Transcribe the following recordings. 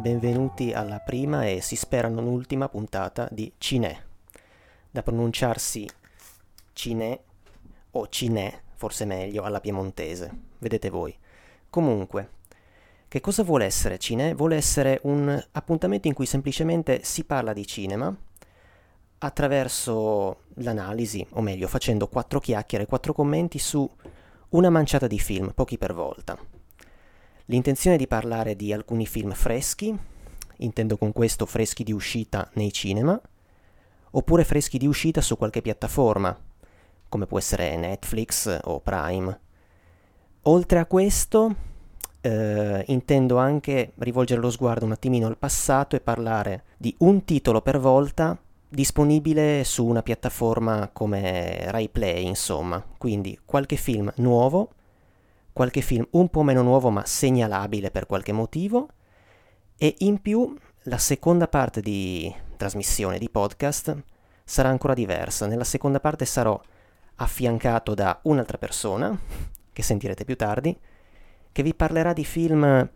benvenuti alla prima e si spera non ultima puntata di Cinè. Da pronunciarsi Cinè o Cinè, forse meglio, alla piemontese, vedete voi. Comunque, che cosa vuole essere Cinè? Vuole essere un appuntamento in cui semplicemente si parla di cinema attraverso l'analisi, o meglio, facendo quattro chiacchiere, quattro commenti su una manciata di film, pochi per volta. L'intenzione è di parlare di alcuni film freschi, intendo con questo freschi di uscita nei cinema, oppure freschi di uscita su qualche piattaforma, come può essere Netflix o Prime. Oltre a questo, eh, intendo anche rivolgere lo sguardo un attimino al passato e parlare di un titolo per volta disponibile su una piattaforma come Rai Play, insomma, quindi qualche film nuovo qualche film un po' meno nuovo ma segnalabile per qualche motivo e in più la seconda parte di trasmissione di podcast sarà ancora diversa. Nella seconda parte sarò affiancato da un'altra persona, che sentirete più tardi, che vi parlerà di film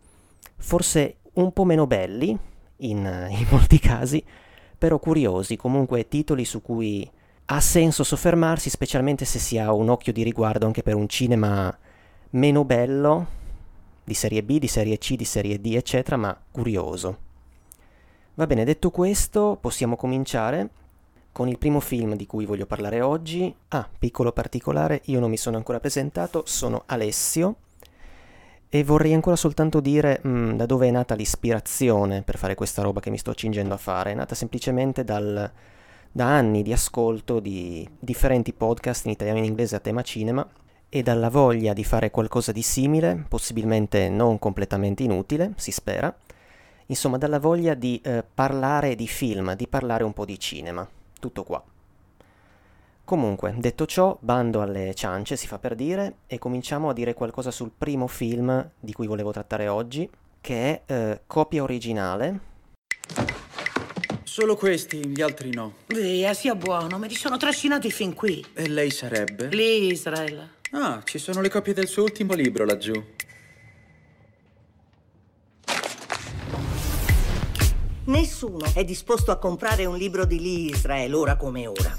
forse un po' meno belli, in, in molti casi, però curiosi, comunque titoli su cui ha senso soffermarsi, specialmente se si ha un occhio di riguardo anche per un cinema meno bello di serie B, di serie C, di serie D, eccetera, ma curioso. Va bene, detto questo, possiamo cominciare con il primo film di cui voglio parlare oggi. Ah, piccolo particolare, io non mi sono ancora presentato, sono Alessio e vorrei ancora soltanto dire mh, mm, da dove è nata l'ispirazione per fare questa roba che mi sto accingendo a fare. È nata semplicemente dal, da anni di ascolto di differenti podcast in italiano e in inglese a tema cinema e dalla voglia di fare qualcosa di simile, possibilmente non completamente inutile, si spera, insomma dalla voglia di eh, parlare di film, di parlare un po' di cinema, tutto qua. Comunque, detto ciò, bando alle ciance, si fa per dire, e cominciamo a dire qualcosa sul primo film di cui volevo trattare oggi, che è eh, copia originale. Solo questi, gli altri no. Via, sia buono, me li sono trascinati fin qui. E lei sarebbe? Lì, Israele. Ah, ci sono le copie del suo ultimo libro laggiù. Nessuno è disposto a comprare un libro di Lee Israel ora come ora.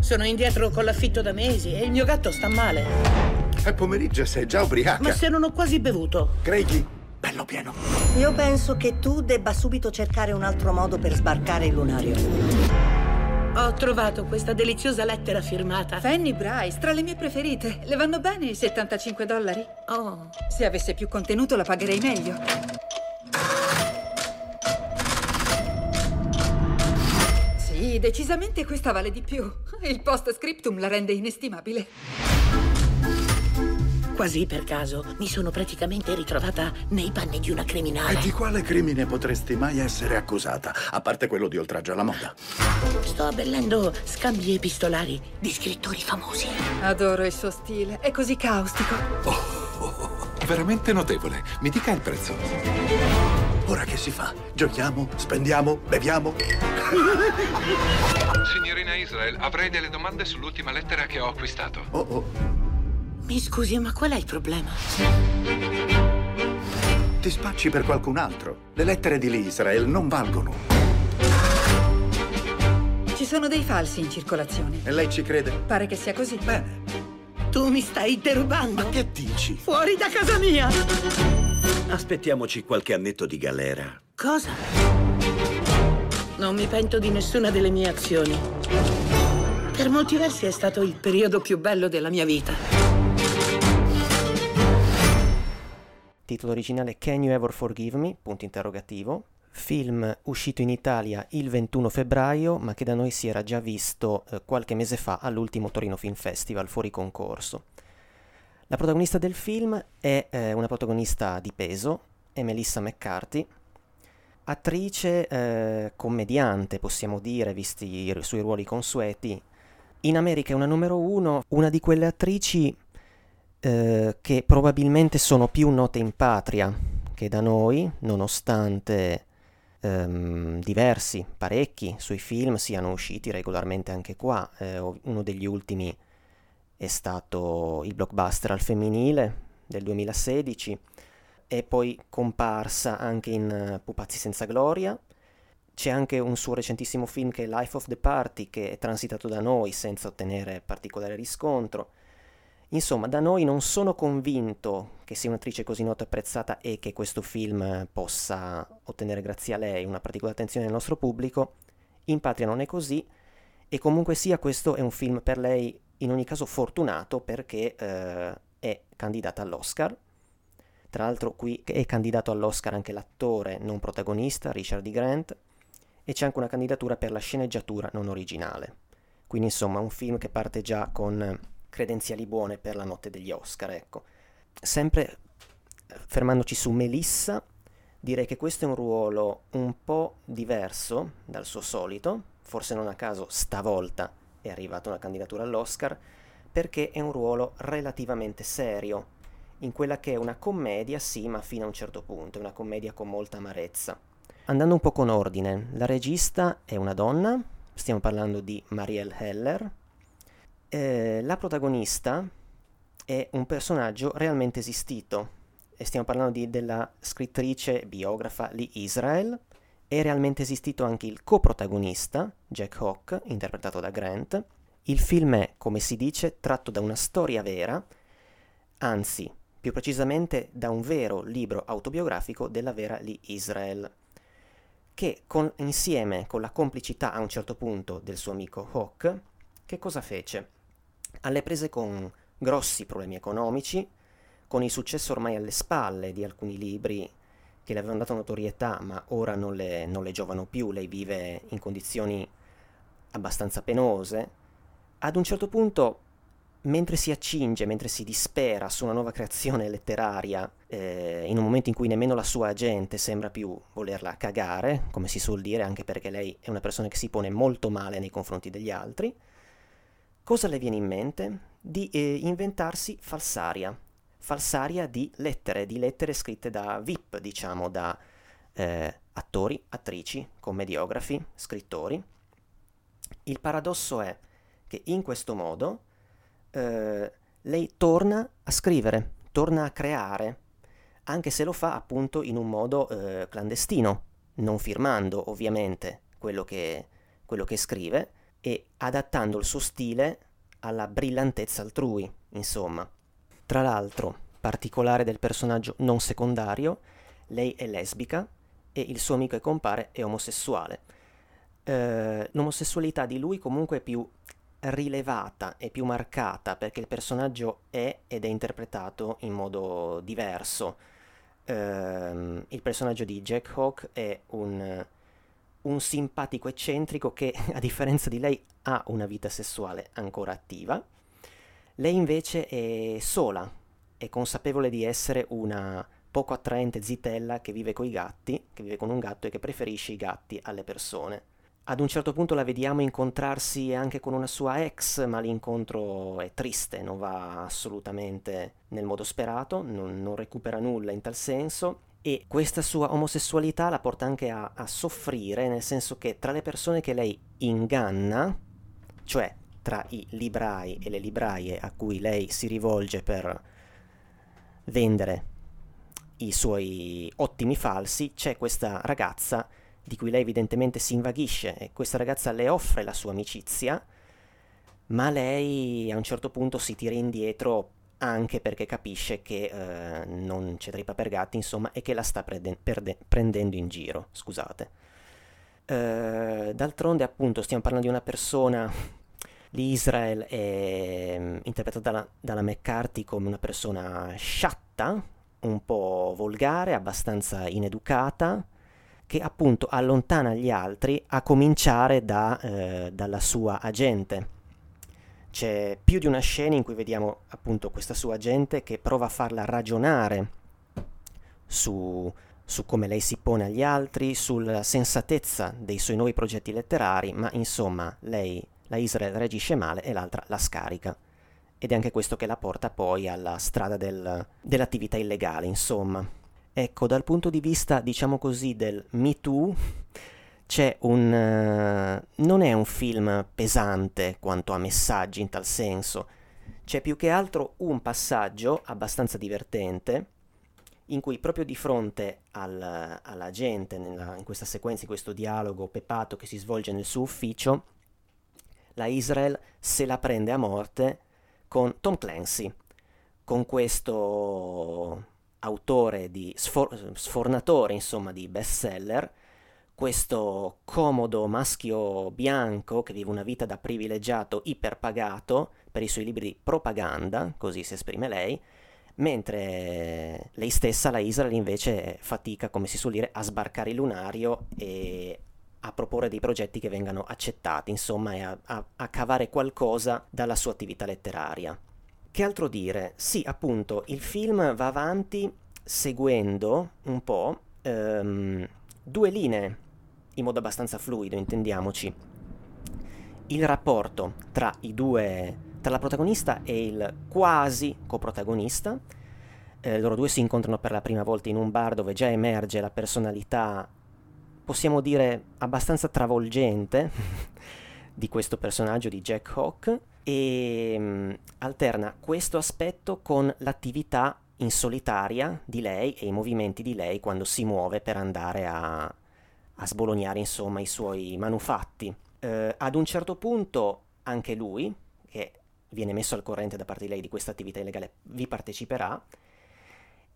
Sono indietro con l'affitto da mesi e il mio gatto sta male. È pomeriggio e sei già ubriaca. Ma se non ho quasi bevuto. Credi? Bello pieno. Io penso che tu debba subito cercare un altro modo per sbarcare il lunario. Ho trovato questa deliziosa lettera firmata. Fanny Bryce, tra le mie preferite. Le vanno bene i 75 dollari? Oh. Se avesse più contenuto la pagherei meglio. Sì, decisamente questa vale di più. Il post scriptum la rende inestimabile. Quasi per caso mi sono praticamente ritrovata nei panni di una criminale. E di quale crimine potresti mai essere accusata, a parte quello di oltraggio alla moda? Sto abbellendo scambi epistolari di scrittori famosi. Adoro il suo stile, è così caustico. Oh, oh, oh, veramente notevole. Mi dica il prezzo. Ora che si fa? Giochiamo? Spendiamo? Beviamo? Signorina Israel, avrei delle domande sull'ultima lettera che ho acquistato. Oh oh. Mi scusi, ma qual è il problema? Ti spacci per qualcun altro. Le lettere di Israel non valgono. Ci sono dei falsi in circolazione. E lei ci crede? Pare che sia così. Bene. Tu mi stai derubando. Ma che dici? Fuori da casa mia! Aspettiamoci qualche annetto di galera. Cosa? Non mi pento di nessuna delle mie azioni. Per molti versi è stato il periodo più bello della mia vita. Titolo originale Can You Ever Forgive Me? Punto interrogativo. Film uscito in Italia il 21 febbraio, ma che da noi si era già visto eh, qualche mese fa all'ultimo Torino Film Festival fuori concorso. La protagonista del film è eh, una protagonista di peso, è Melissa McCarthy, attrice eh, commediante, possiamo dire, visti i suoi ruoli consueti. In America è una numero uno, una di quelle attrici eh, che probabilmente sono più note in patria che da noi, nonostante ehm, diversi, parecchi suoi film siano usciti regolarmente anche qua. Eh, uno degli ultimi è stato il blockbuster al femminile del 2016. è poi comparsa anche in uh, Pupazzi senza gloria. C'è anche un suo recentissimo film che è Life of the Party, che è transitato da noi senza ottenere particolare riscontro. Insomma, da noi non sono convinto che sia un'attrice così nota e apprezzata e che questo film possa ottenere grazie a lei una particolare attenzione del nostro pubblico. In patria non è così e comunque sia questo è un film per lei in ogni caso fortunato perché eh, è candidata all'Oscar. Tra l'altro qui è candidato all'Oscar anche l'attore non protagonista Richard D. Grant e c'è anche una candidatura per la sceneggiatura non originale. Quindi insomma un film che parte già con credenziali buone per la notte degli Oscar, ecco. Sempre fermandoci su Melissa, direi che questo è un ruolo un po' diverso dal suo solito, forse non a caso stavolta è arrivata una candidatura all'Oscar, perché è un ruolo relativamente serio, in quella che è una commedia, sì, ma fino a un certo punto, è una commedia con molta amarezza. Andando un po' con ordine, la regista è una donna, stiamo parlando di Marielle Heller. Eh, la protagonista è un personaggio realmente esistito, e stiamo parlando di, della scrittrice biografa Lee Israel, è realmente esistito anche il coprotagonista, Jack Hawk, interpretato da Grant. Il film è, come si dice, tratto da una storia vera, anzi, più precisamente da un vero libro autobiografico della vera Lee Israel, che con, insieme con la complicità a un certo punto del suo amico Hawk, che cosa fece? Alle prese con grossi problemi economici, con il successo ormai alle spalle di alcuni libri che le avevano dato notorietà, ma ora non le, non le giovano più, lei vive in condizioni abbastanza penose, ad un certo punto, mentre si accinge, mentre si dispera su una nuova creazione letteraria, eh, in un momento in cui nemmeno la sua agente sembra più volerla cagare, come si suol dire, anche perché lei è una persona che si pone molto male nei confronti degli altri, cosa le viene in mente? Di eh, inventarsi falsaria, falsaria di lettere, di lettere scritte da VIP, diciamo, da eh, attori, attrici, commediografi, scrittori. Il paradosso è che in questo modo eh, lei torna a scrivere, torna a creare, anche se lo fa appunto in un modo eh, clandestino, non firmando ovviamente quello che, quello che scrive e adattando il suo stile alla brillantezza altrui, insomma. Tra l'altro, particolare del personaggio non secondario, lei è lesbica e il suo amico e compare è omosessuale. Eh, l'omosessualità di lui comunque è più rilevata e più marcata perché il personaggio è ed è interpretato in modo diverso. Eh, il personaggio di Jack Hawk è un, un simpatico eccentrico che a differenza di lei ha una vita sessuale ancora attiva lei invece è sola, è consapevole di essere una poco attraente zitella che vive con i gatti, che vive con un gatto e che preferisce i gatti alle persone. Ad un certo punto la vediamo incontrarsi anche con una sua ex, ma l'incontro è triste, non va assolutamente nel modo sperato, non, non recupera nulla in tal senso e questa sua omosessualità la porta anche a, a soffrire, nel senso che tra le persone che lei inganna, cioè tra i librai e le libraie a cui lei si rivolge per vendere i suoi ottimi falsi, c'è questa ragazza di cui lei evidentemente si invaghisce e questa ragazza le offre la sua amicizia, ma lei a un certo punto si tira indietro anche perché capisce che eh, non c'è trippa per gatti, insomma, e che la sta prede- perde- prendendo in giro, scusate. Uh, d'altronde, appunto, stiamo parlando di una persona di Israel è mm, interpretata dalla, dalla McCarthy come una persona sciatta, un po' volgare, abbastanza ineducata, che appunto allontana gli altri a cominciare da, eh, dalla sua agente. C'è più di una scena in cui vediamo appunto questa sua agente che prova a farla ragionare su, su come lei si pone agli altri, sulla sensatezza dei suoi nuovi progetti letterari, ma insomma lei la Israel reagisce male e l'altra la scarica. Ed è anche questo che la porta poi alla strada del, dell'attività illegale, insomma. Ecco, dal punto di vista, diciamo così, del Me Too, c'è un... Uh, non è un film pesante quanto a messaggi in tal senso, c'è più che altro un passaggio abbastanza divertente in cui proprio di fronte al, alla gente, nella, in questa sequenza, in questo dialogo pepato che si svolge nel suo ufficio, la Israel se la prende a morte con Tom Clancy, con questo autore di sfor- sfornatore, insomma, di bestseller, questo comodo maschio bianco che vive una vita da privilegiato iperpagato per i suoi libri di propaganda, così si esprime lei, mentre lei stessa, la Israel, invece fatica, come si suol dire, a sbarcare il lunario e a proporre dei progetti che vengano accettati, insomma, e a, a, a cavare qualcosa dalla sua attività letteraria. Che altro dire? Sì, appunto, il film va avanti seguendo un po' um, due linee, in modo abbastanza fluido, intendiamoci. Il rapporto tra i due tra la protagonista e il quasi coprotagonista. Eh, loro due si incontrano per la prima volta in un bar dove già emerge la personalità, possiamo dire, abbastanza travolgente di questo personaggio di Jack Hawk e mh, mm, alterna questo aspetto con l'attività in solitaria di lei e i movimenti di lei quando si muove per andare a, a sbolognare insomma i suoi manufatti. Eh, ad un certo punto anche lui, che viene messo al corrente da parte di lei di questa attività illegale, vi parteciperà.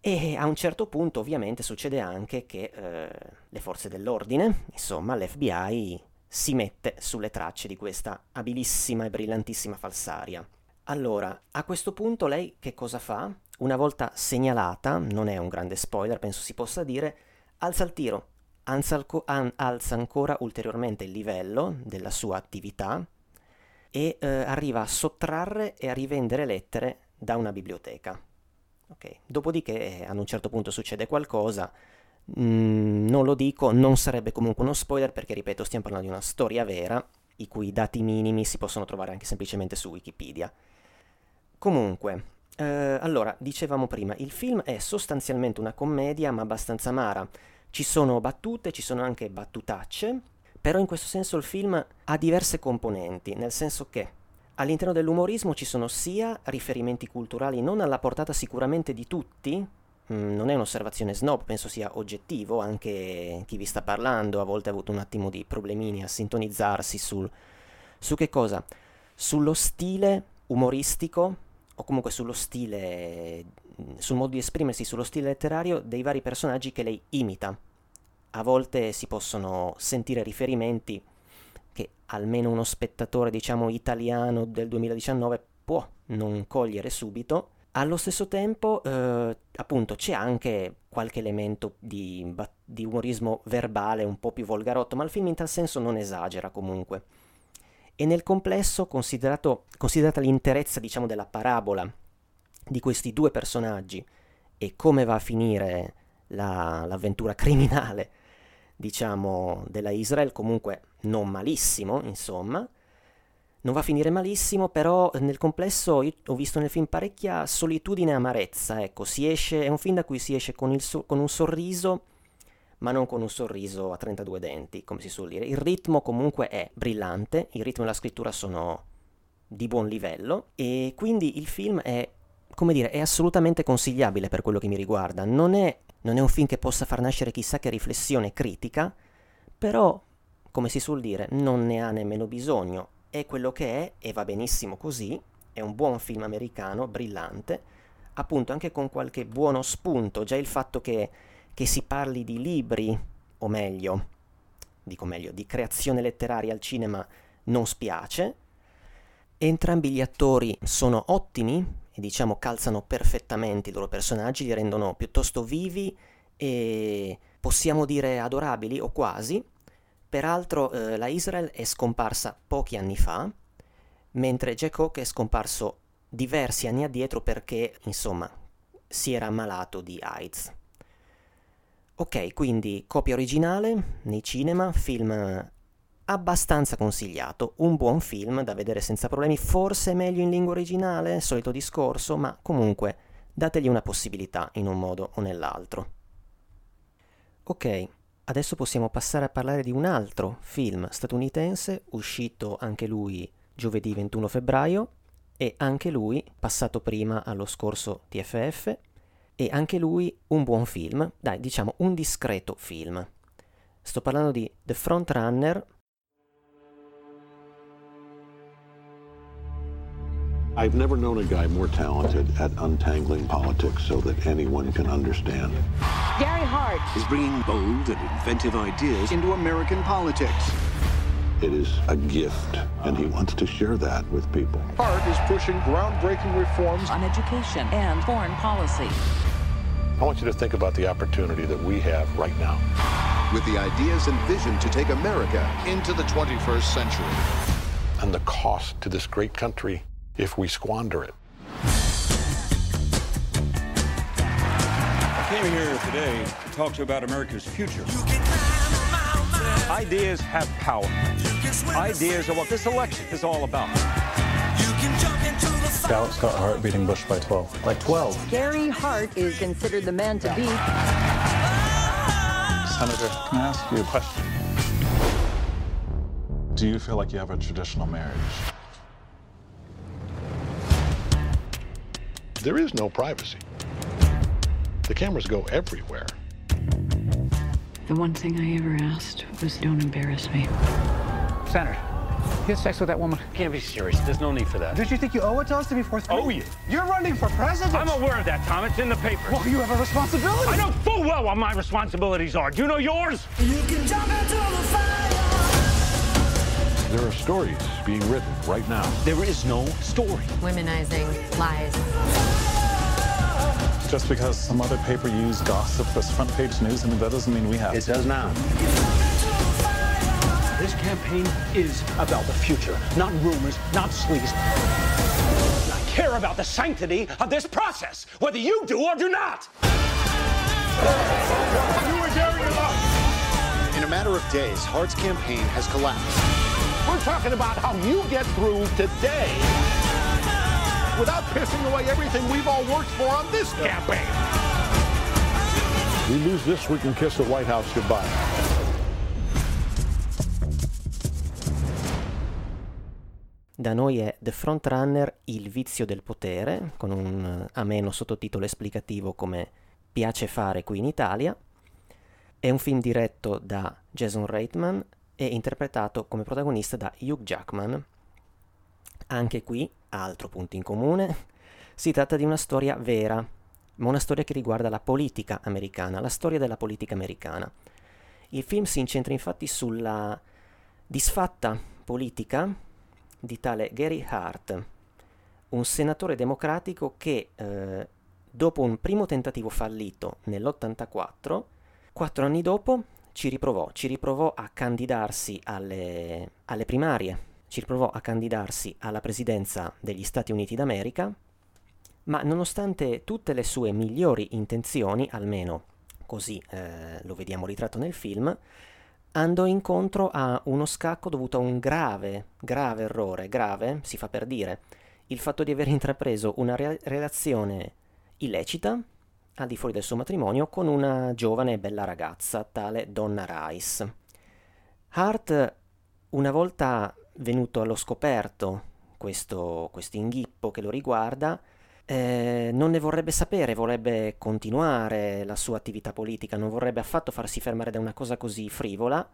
E a un certo punto ovviamente succede anche che eh, le forze dell'ordine, insomma l'FBI, si mette sulle tracce di questa abilissima e brillantissima falsaria. Allora, a questo punto lei che cosa fa? Una volta segnalata, non è un grande spoiler, penso si possa dire, alza il tiro, alza, al alza ancora ulteriormente il livello della sua attività, e eh, arriva a sottrarre e a rivendere lettere da una biblioteca. Okay. Dopodiché eh, ad un certo punto succede qualcosa, mm, non lo dico, non sarebbe comunque uno spoiler perché ripeto stiamo parlando di una storia vera i cui dati minimi si possono trovare anche semplicemente su Wikipedia. Comunque, eh, allora, dicevamo prima, il film è sostanzialmente una commedia ma abbastanza amara. Ci sono battute, ci sono anche battutacce, però in questo senso il film ha diverse componenti, nel senso che all'interno dell'umorismo ci sono sia riferimenti culturali non alla portata sicuramente di tutti, mm, non è un'osservazione snob, penso sia oggettivo, anche chi vi sta parlando a volte ha avuto un attimo di problemini a sintonizzarsi sul, su che cosa? Sullo stile umoristico o comunque sullo stile, sul modo di esprimersi, sullo stile letterario dei vari personaggi che lei imita a volte si possono sentire riferimenti che almeno uno spettatore, diciamo, italiano del 2019 può non cogliere subito. Allo stesso tempo, eh, appunto, c'è anche qualche elemento di, di, umorismo verbale un po' più volgarotto, ma il film in tal senso non esagera comunque. E nel complesso, considerata l'interezza, diciamo, della parabola di questi due personaggi e come va a finire la, l'avventura criminale diciamo, della Israel, comunque non malissimo, insomma. Non va a finire malissimo, però nel complesso ho visto nel film parecchia solitudine e amarezza, ecco, si esce, è un film da cui si esce con, so- con un sorriso, ma non con un sorriso a 32 denti, come si suol dire. Il ritmo comunque è brillante, il ritmo e la scrittura sono di buon livello e quindi il film è, come dire, è assolutamente consigliabile per quello che mi riguarda. Non è non è un film che possa far nascere chissà che riflessione critica, però, come si suol dire, non ne ha nemmeno bisogno. È quello che è e va benissimo così. È un buon film americano, brillante, appunto anche con qualche buono spunto. Già il fatto che, che si parli di libri, o meglio, dico meglio, di creazione letteraria al cinema non spiace. Entrambi gli attori sono ottimi, e diciamo calzano perfettamente i loro personaggi, li rendono piuttosto vivi e possiamo dire adorabili o quasi. Peraltro eh, la Israel è scomparsa pochi anni fa, mentre Jack Hawk è scomparso diversi anni addietro perché, insomma, si era ammalato di AIDS. Ok, quindi copia originale nei cinema, film abbastanza consigliato, un buon film da vedere senza problemi, forse meglio in lingua originale, solito discorso, ma comunque dategli una possibilità in un modo o nell'altro. Ok, adesso possiamo passare a parlare di un altro film statunitense, uscito anche lui giovedì 21 febbraio e anche lui passato prima allo scorso TFF e anche lui un buon film, dai, diciamo un discreto film. Sto parlando di The Front Runner. I've never known a guy more talented at untangling politics so that anyone can understand. Gary Hart is bringing bold and inventive ideas into American politics. It is a gift, and he wants to share that with people. Hart is pushing groundbreaking reforms on education and foreign policy. I want you to think about the opportunity that we have right now. With the ideas and vision to take America into the 21st century. And the cost to this great country if we squander it. I came here today to talk to you about America's future. Ideas have power. Ideas are what this election is all about. Scout Scott Hart beating Bush by 12. By 12. Gary Hart is considered the man to beat. Senator, can I ask you a question? Do you feel like you have a traditional marriage? There is no privacy. The cameras go everywhere. The one thing I ever asked was don't embarrass me. Senator, you had sex with that woman? Can't be serious. There's no need for that. Don't you think you owe it to us to be forthcoming? Oh, you. You're running for president. I'm aware of that, Tom. It's in the paper. Well, you have a responsibility. I know full well what my responsibilities are. Do you know yours? You can jump into the fire. There are stories being written right now. There is no story. Womenizing lies. Just because some other paper used gossip as front page news, I mean, that doesn't mean we have. It does now. This campaign is about the future, not rumors, not sleaze. I care about the sanctity of this process, whether you do or do not. You were daring enough. In a matter of days, Hart's campaign has collapsed. We're talking about how you get through today without pissing away everything we've all worked for on this campaign. We lose this, we can kiss the White House goodbye. Da noi è The Frontrunner, il vizio del potere, con un ameno sottotitolo esplicativo come piace fare qui in Italia. È un film diretto da Jason Reitman e interpretato come protagonista da Hugh Jackman. Anche qui, altro punto in comune, si tratta di una storia vera, ma una storia che riguarda la politica americana, la storia della politica americana. Il film si incentra infatti sulla disfatta politica di tale Gary Hart, un senatore democratico che eh, dopo un primo tentativo fallito nell'84, quattro anni dopo ci riprovò, ci riprovò a candidarsi alle, alle primarie, ci riprovò a candidarsi alla presidenza degli Stati Uniti d'America, ma nonostante tutte le sue migliori intenzioni, almeno così eh, lo vediamo ritratto nel film, andò incontro a uno scacco dovuto a un grave, grave errore, grave, si fa per dire, il fatto di aver intrapreso una re- relazione illecita al di fuori del suo matrimonio con una giovane e bella ragazza, tale Donna Rice. Hart, una volta venuto allo scoperto questo, questo inghippo che lo riguarda, eh, non ne vorrebbe sapere, vorrebbe continuare la sua attività politica, non vorrebbe affatto farsi fermare da una cosa così frivola,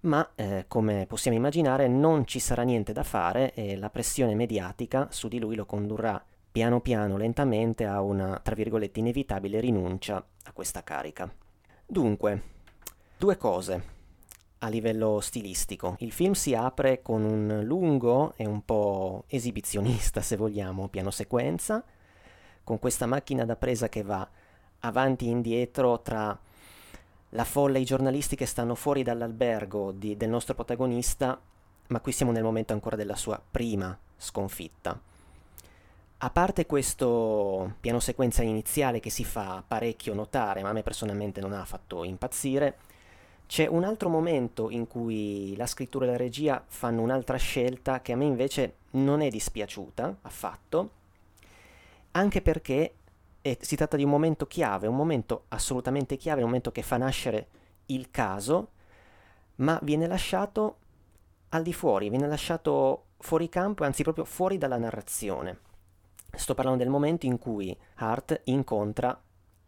ma eh, come possiamo immaginare non ci sarà niente da fare e la pressione mediatica su di lui lo condurrà piano piano, lentamente a una, tra virgolette, inevitabile rinuncia a questa carica. Dunque, due cose a livello stilistico. Il film si apre con un lungo e un po' esibizionista, se vogliamo, piano sequenza, con questa macchina da presa che va avanti e indietro tra la folla e i giornalisti che stanno fuori dall'albergo di, del nostro protagonista, ma qui siamo nel momento ancora della sua prima sconfitta. A parte questo piano sequenza iniziale che si fa parecchio notare, ma a me personalmente non ha fatto impazzire, c'è un altro momento in cui la scrittura e la regia fanno un'altra scelta che a me invece non è dispiaciuta affatto, anche perché è, si tratta di un momento chiave, un momento assolutamente chiave, un momento che fa nascere il caso, ma viene lasciato al di fuori, viene lasciato fuori campo, anzi proprio fuori dalla narrazione. Sto parlando del momento in cui Hart incontra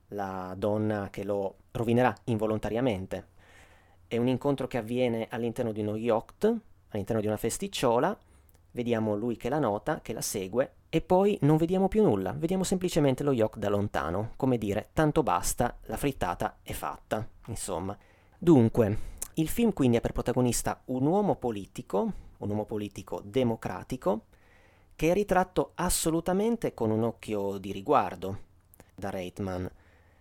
la donna che lo rovinerà involontariamente. È un incontro che avviene all'interno di uno yacht, all'interno di una festicciola, vediamo lui che la nota, che la segue, e poi non vediamo più nulla, vediamo semplicemente lo yacht da lontano, come dire, tanto basta, la frittata è fatta, insomma. Dunque, il film quindi ha per protagonista un uomo politico, un uomo politico democratico, che è ritratto assolutamente con un occhio di riguardo da Reitman.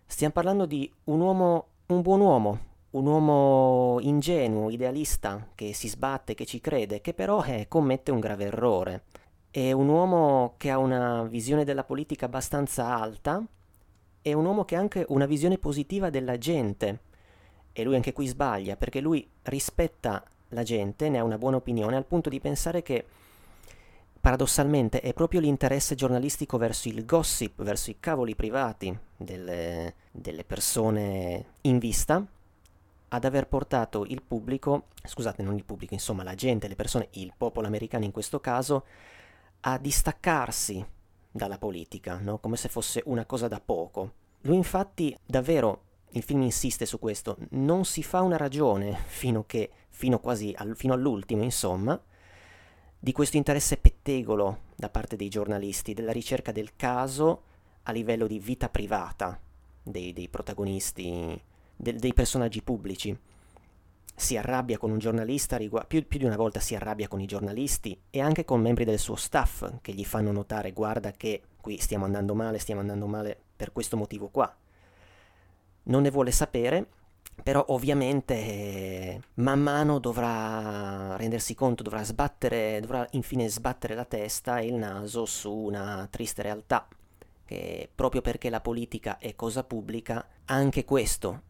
Stiamo parlando di un uomo, un buon uomo, un uomo ingenuo, idealista, che si sbatte, che ci crede, che però eh, commette un grave errore. È un uomo che ha una visione della politica abbastanza alta, è un uomo che ha anche una visione positiva della gente. E lui anche qui sbaglia, perché lui rispetta la gente, ne ha una buona opinione, al punto di pensare che paradossalmente è proprio l'interesse giornalistico verso il gossip, verso i cavoli privati delle, delle persone in vista, ad aver portato il pubblico, scusate, non il pubblico, insomma la gente, le persone, il popolo americano in questo caso, a distaccarsi dalla politica, no? come se fosse una cosa da poco. Lui infatti davvero, il film insiste su questo, non si fa una ragione fino, che, fino quasi al, fino all'ultimo, insomma, di questo interesse pettegolo da parte dei giornalisti, della ricerca del caso a livello di vita privata dei, dei protagonisti, de, dei personaggi pubblici. Si arrabbia con un giornalista, rigu- più, più di una volta si arrabbia con i giornalisti e anche con membri del suo staff che gli fanno notare guarda che qui stiamo andando male, stiamo andando male per questo motivo qua. Non ne vuole sapere però ovviamente eh, man mano dovrà rendersi conto, dovrà sbattere, dovrà infine sbattere la testa e il naso su una triste realtà, che proprio perché la politica è cosa pubblica, anche questo,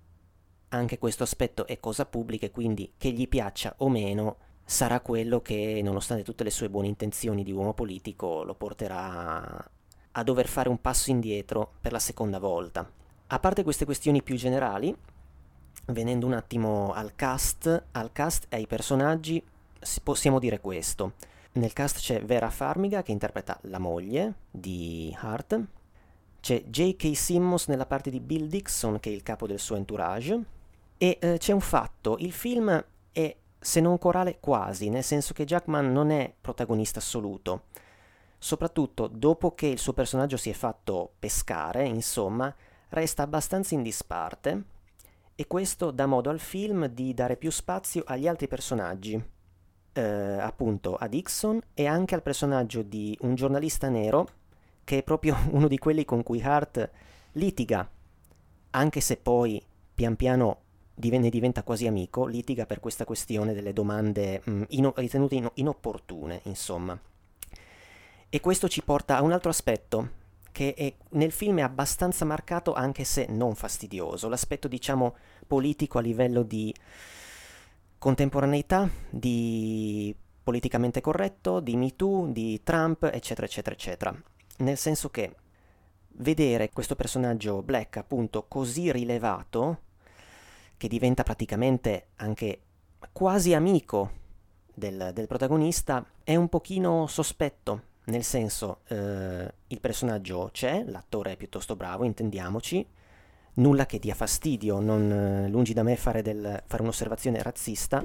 anche questo aspetto è cosa pubblica e quindi che gli piaccia o meno sarà quello che, nonostante tutte le sue buone intenzioni di uomo politico, lo porterà a dover fare un passo indietro per la seconda volta. A parte queste questioni più generali, venendo un attimo al cast, al cast e ai personaggi, possiamo dire questo. Nel cast c'è Vera Farmiga che interpreta la moglie di Hart, c'è J.K. Simmons nella parte di Bill Dixon che è il capo del suo entourage e eh, c'è un fatto, il film è se non corale quasi, nel senso che Jackman non è protagonista assoluto. Soprattutto dopo che il suo personaggio si è fatto pescare, insomma, resta abbastanza in disparte e questo dà modo al film di dare più spazio agli altri personaggi, eh, appunto a Dixon e anche al personaggio di un giornalista nero che è proprio uno di quelli con cui Hart litiga, anche se poi pian piano ne diventa quasi amico, litiga per questa questione delle domande mh, ino- ritenute in- inopportune, insomma. E questo ci porta a un altro aspetto che è, nel film è abbastanza marcato anche se non fastidioso, l'aspetto diciamo politico a livello di contemporaneità, di politicamente corretto, di Me Too, di Trump, eccetera, eccetera, eccetera. Nel senso che vedere questo personaggio Black appunto così rilevato, che diventa praticamente anche quasi amico del, del protagonista, è un pochino sospetto, nel senso eh, il personaggio c'è, l'attore è piuttosto bravo, intendiamoci, nulla che dia fastidio, non, eh, lungi da me fare, del, fare un'osservazione razzista,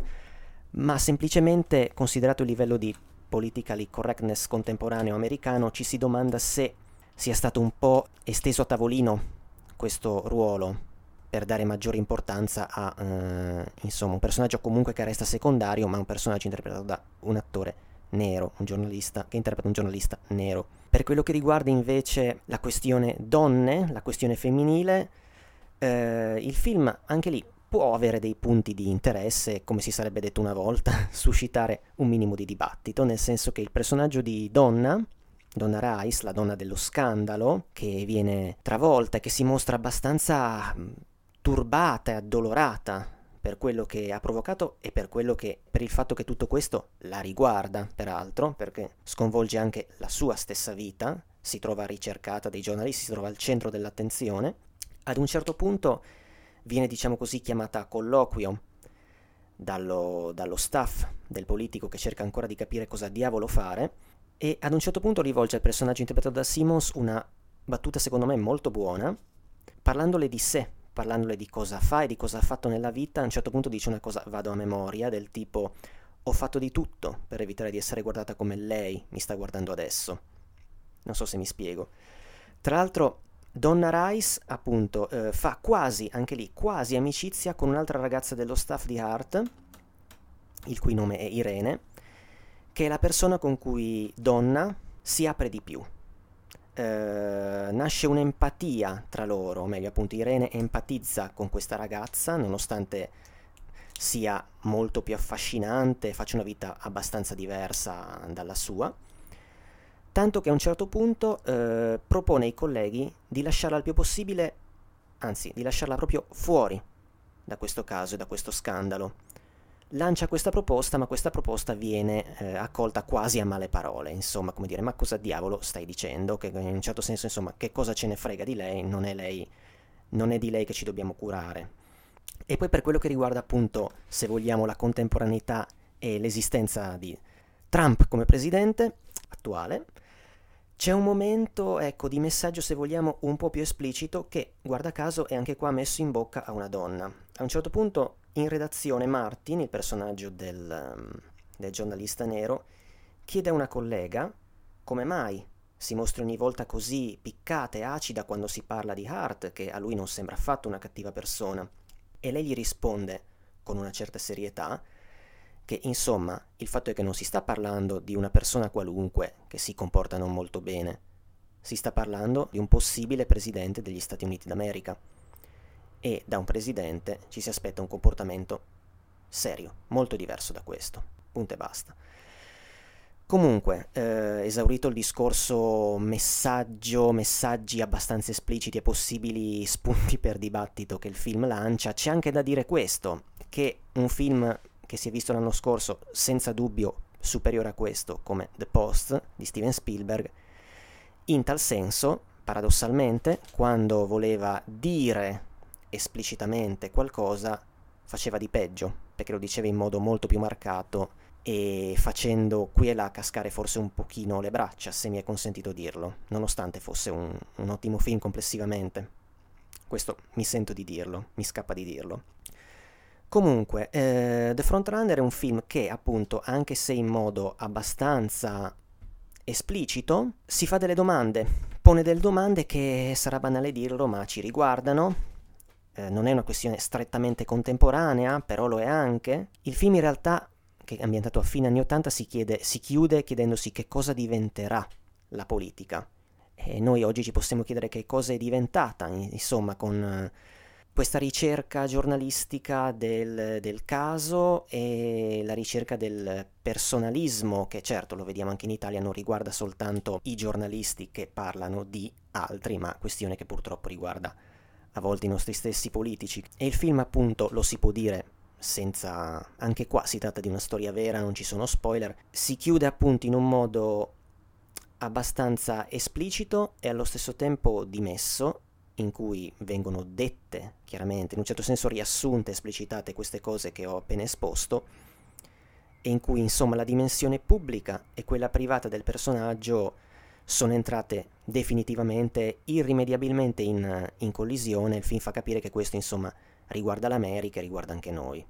ma semplicemente considerato il livello di politically correctness contemporaneo americano ci si domanda se sia stato un po' esteso a tavolino questo ruolo per dare maggiore importanza a eh, insomma un personaggio comunque che resta secondario ma un personaggio interpretato da un attore nero, un giornalista che interpreta un giornalista nero. Per quello che riguarda invece la questione donne, la questione femminile, eh, il film anche lì può avere dei punti di interesse, come si sarebbe detto una volta, suscitare un minimo di dibattito, nel senso che il personaggio di Donna, Donna Rice, la donna dello scandalo, che viene travolta e che si mostra abbastanza turbata e addolorata per quello che ha provocato e per quello che per il fatto che tutto questo la riguarda, peraltro, perché sconvolge anche la sua stessa vita, si trova ricercata dai giornalisti, si trova al centro dell'attenzione. Ad un certo punto viene, diciamo così, chiamata a colloquio dallo, dallo staff del politico che cerca ancora di capire cosa diavolo fare e ad un certo punto rivolge al personaggio interpretato da Simmons una battuta secondo me molto buona parlandole di sé, parlandole di cosa fa e di cosa ha fatto nella vita, a un certo punto dice una cosa, vado a memoria, del tipo ho fatto di tutto per evitare di essere guardata come lei mi sta guardando adesso. Non so se mi spiego. Tra l'altro, Donna Rice, appunto, eh, fa quasi, anche lì, quasi amicizia con un'altra ragazza dello staff di Hart, il cui nome è Irene, che è la persona con cui Donna si apre di più. Eh, nasce un'empatia tra loro, o meglio appunto Irene empatizza con questa ragazza nonostante sia molto più affascinante, faccia una vita abbastanza diversa dalla sua, tanto che a un certo punto eh, propone ai colleghi di lasciarla il più possibile, anzi di lasciarla proprio fuori da questo caso e da questo scandalo lancia questa proposta, ma questa proposta viene eh, accolta quasi a male parole, insomma, come dire, ma cosa diavolo stai dicendo? Che in un certo senso, insomma, che cosa ce ne frega di lei? Non è lei, non è di lei che ci dobbiamo curare. E poi per quello che riguarda appunto, se vogliamo, la contemporaneità e l'esistenza di Trump come presidente attuale, c'è un momento, ecco, di messaggio, se vogliamo, un po' più esplicito che, guarda caso, è anche qua messo in bocca a una donna. A un certo punto in redazione Martin, il personaggio del, um, del giornalista nero, chiede a una collega come mai si mostra ogni volta così piccata e acida quando si parla di Hart, che a lui non sembra affatto una cattiva persona. E lei gli risponde con una certa serietà che insomma il fatto è che non si sta parlando di una persona qualunque che si comporta non molto bene, si sta parlando di un possibile presidente degli Stati Uniti d'America e da un presidente ci si aspetta un comportamento serio, molto diverso da questo. Punto e basta. Comunque, eh, esaurito il discorso messaggio, messaggi abbastanza espliciti e possibili spunti per dibattito che il film lancia, c'è anche da dire questo, che un film che si è visto l'anno scorso senza dubbio superiore a questo, come The Post di Steven Spielberg, in tal senso, paradossalmente, quando voleva dire esplicitamente qualcosa, faceva di peggio, perché lo diceva in modo molto più marcato e facendo qui e là cascare forse un pochino le braccia, se mi è consentito dirlo, nonostante fosse un, un ottimo film complessivamente. Questo mi sento di dirlo, mi scappa di dirlo. Comunque, eh, The Frontrunner è un film che, appunto, anche se in modo abbastanza esplicito, si fa delle domande, pone delle domande che sarà banale dirlo, ma ci riguardano, eh, non è una questione strettamente contemporanea, però lo è anche. Il film in realtà, che è ambientato a fine anni 80, si, si chiude chiedendosi che cosa diventerà la politica. E noi oggi ci possiamo chiedere che cosa è diventata, insomma, con eh, questa ricerca giornalistica del, del, caso e la ricerca del personalismo, che certo lo vediamo anche in Italia, non riguarda soltanto i giornalisti che parlano di altri, ma questione che purtroppo riguarda a volte i nostri stessi politici. E il film appunto, lo si può dire senza... anche qua si tratta di una storia vera, non ci sono spoiler, si chiude appunto in un modo abbastanza esplicito e allo stesso tempo dimesso, in cui vengono dette chiaramente, in un certo senso riassunte, esplicitate queste cose che ho appena esposto, e in cui insomma la dimensione pubblica e quella privata del personaggio sono entrate definitivamente, irrimediabilmente in, in collisione. Il film fa capire che questo, insomma, riguarda l'America e riguarda anche noi.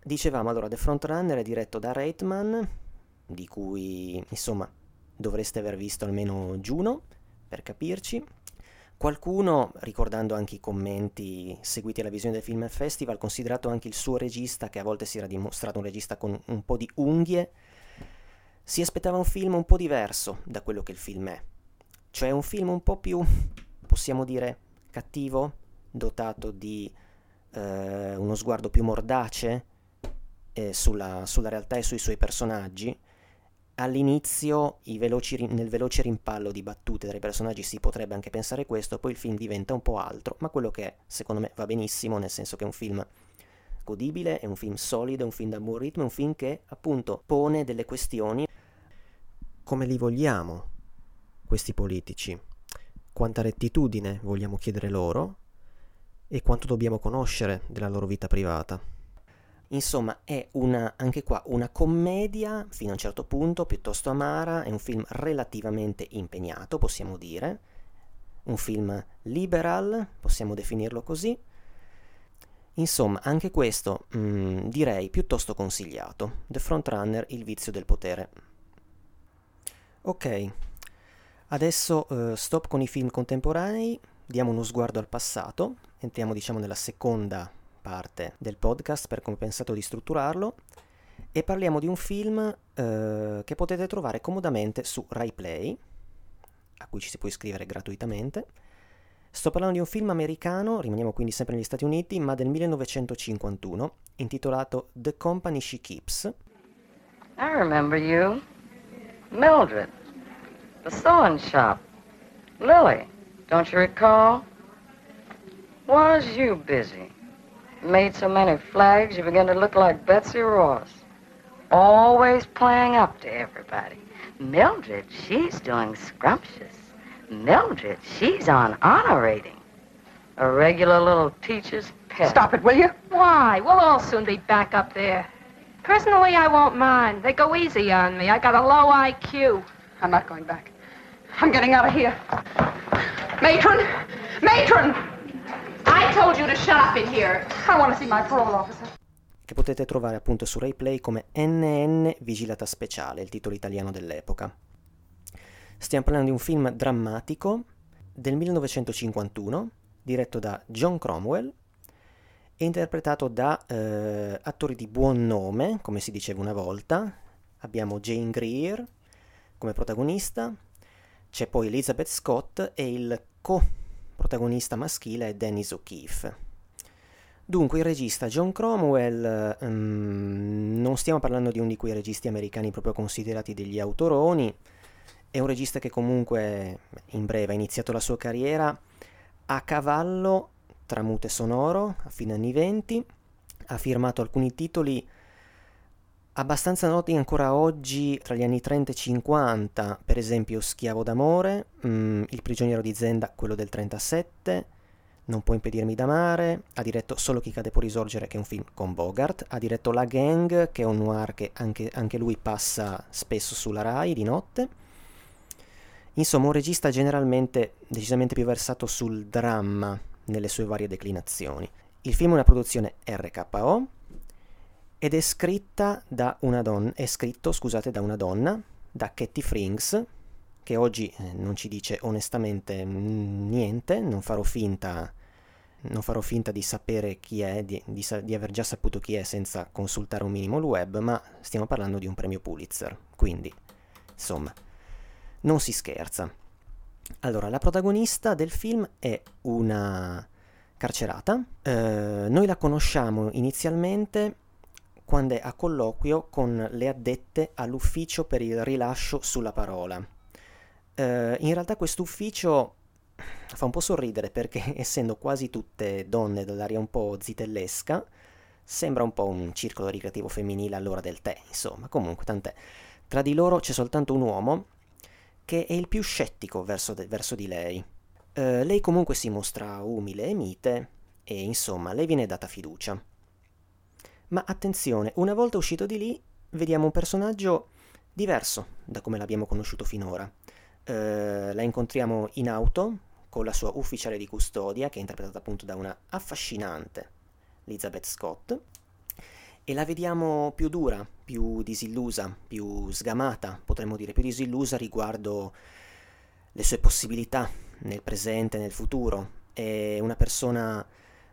Dicevamo allora, The Frontrunner è diretto da Reitman, di cui, insomma, dovreste aver visto almeno Juno, per capirci. Qualcuno, ricordando anche i commenti seguiti alla visione del Film Festival, considerato anche il suo regista, che a volte si era dimostrato un regista con un po' di unghie, si aspettava un film un po' diverso da quello che il film è. Cioè un film un po' più, possiamo dire, cattivo, dotato di eh, uno sguardo più mordace eh, sulla, sulla, realtà e sui suoi personaggi. All'inizio, veloci, nel veloce rimpallo di battute dai personaggi si potrebbe anche pensare questo, poi il film diventa un po' altro, ma quello che è, secondo me va benissimo, nel senso che è un film godibile, è un film solido, è un film da buon ritmo, è un film che appunto pone delle questioni come li vogliamo questi politici, quanta rettitudine vogliamo chiedere loro e quanto dobbiamo conoscere della loro vita privata. Insomma, è una, anche qua una commedia fino a un certo punto, piuttosto amara, è un film relativamente impegnato, possiamo dire. un film liberal, possiamo definirlo così. Insomma, anche questo mm, direi piuttosto consigliato. The Frontrunner, il vizio del potere. Ok, adesso uh, stop con i film contemporanei, diamo uno sguardo al passato, entriamo diciamo nella seconda parte del podcast per come ho pensato di strutturarlo e parliamo di un film uh, che potete trovare comodamente su RaiPlay, a cui ci si può iscrivere gratuitamente. Sto parlando di un film americano, rimaniamo quindi sempre negli Stati Uniti, ma del 1951, intitolato The Company She Keeps. I remember you. Mildred. The sewing shop. Lily. Don't you recall? Was you busy? Made so many flags you began to look like Betsy Ross. Always playing up to everybody. Mildred, she's doing scrumptious. Mildred, she's on honor rating. A regular little teacher's pet. Stop it, will you? Why? We'll all soon be back up there. Personally, I won't mind. They go easy on me. I got a low IQ. I'm not going back. I'm getting out of here. Matron! Matron! I told you to shut up in here. I want to see my parole officer. Che potete trovare appunto su RaiPlay come NN Vigilata Speciale, il titolo italiano dell'epoca. Stiamo parlando di un film drammatico del 1951, diretto da John Cromwell e interpretato da eh, attori di buon nome, come si diceva una volta. Abbiamo Jane Greer come protagonista, c'è poi Elizabeth Scott e il co-protagonista maschile è Dennis O'Keefe. Dunque, il regista John Cromwell, um, non stiamo parlando di uno di quei registi americani proprio considerati degli autoroni, è un regista che comunque, in breve, ha iniziato la sua carriera a cavallo tra mute sonoro a fine anni 20, ha firmato alcuni titoli abbastanza noti ancora oggi tra gli anni 30 e 50, per esempio Schiavo d'amore, mm, Il prigioniero di Zenda, quello del 37, Non può impedirmi d'amare, ha diretto Solo chi cade può risorgere, che è un film con Bogart, ha diretto La Gang, che è un noir che anche, anche lui passa spesso sulla RAI di notte. Insomma, un regista generalmente decisamente più versato sul dramma nelle sue varie declinazioni. Il film è una produzione RKO, ed è scritta da una donna, è scritto, scusate, da una donna, da Katie Frings, che oggi eh, non ci dice onestamente niente, non farò finta, non farò finta di sapere chi è, di, di, di, aver già saputo chi è senza consultare un minimo il web, ma stiamo parlando di un premio Pulitzer, quindi, insomma, non si scherza. Allora, la protagonista del film è una carcerata, eh, noi la conosciamo inizialmente quando è a colloquio con le addette all'ufficio per il rilascio sulla parola. Uh, in realtà questo ufficio fa un po' sorridere perché essendo quasi tutte donne dall'aria un po' zitellesca, sembra un po' un circolo ricreativo femminile all'ora del tè, insomma, comunque tant'è. Tra di loro c'è soltanto un uomo che è il più scettico verso, de- verso di lei. Uh, lei comunque si mostra umile e mite e insomma le viene data fiducia. Ma attenzione, una volta uscito di lì, vediamo un personaggio diverso da come l'abbiamo conosciuto finora. Eh, la incontriamo in auto con la sua ufficiale di custodia, che è interpretata appunto da una affascinante Elizabeth Scott, e la vediamo più dura, più disillusa, più sgamata, potremmo dire più disillusa riguardo le sue possibilità nel presente nel futuro. È una persona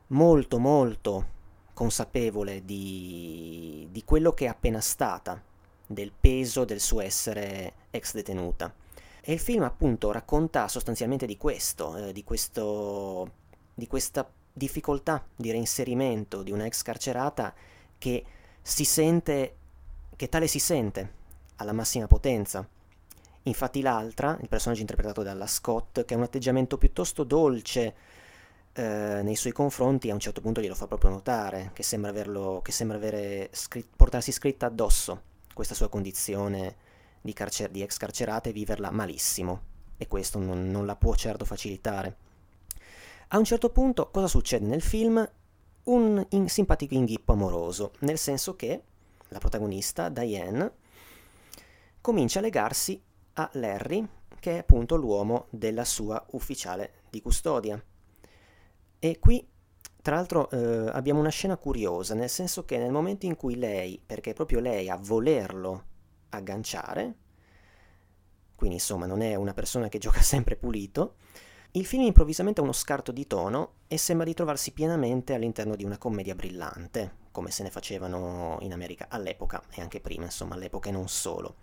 molto molto consapevole di, di quello che è appena stata, del peso del suo essere ex detenuta. E il film appunto racconta sostanzialmente di questo, eh, di, questo di questa difficoltà di reinserimento di una ex carcerata che si sente, che tale si sente alla massima potenza. Infatti l'altra, il personaggio interpretato dalla Scott, che ha un atteggiamento piuttosto dolce, eh, nei suoi confronti a un certo punto glielo fa proprio notare, che sembra, averlo, che sembra avere scri- portarsi scritta addosso questa sua condizione di, carcer- di ex carcerata e viverla malissimo, e questo non, non la può certo facilitare. A un certo punto cosa succede nel film? Un in- simpatico inghippo amoroso, nel senso che la protagonista, Diane, comincia a legarsi a Larry, che è appunto l'uomo della sua ufficiale di custodia. E qui, tra l'altro, eh, abbiamo una scena curiosa, nel senso che nel momento in cui lei, perché è proprio lei a volerlo agganciare, quindi insomma non è una persona che gioca sempre pulito, il film improvvisamente ha uno scarto di tono e sembra di trovarsi pienamente all'interno di una commedia brillante, come se ne facevano in America all'epoca e anche prima, insomma, all'epoca e non solo.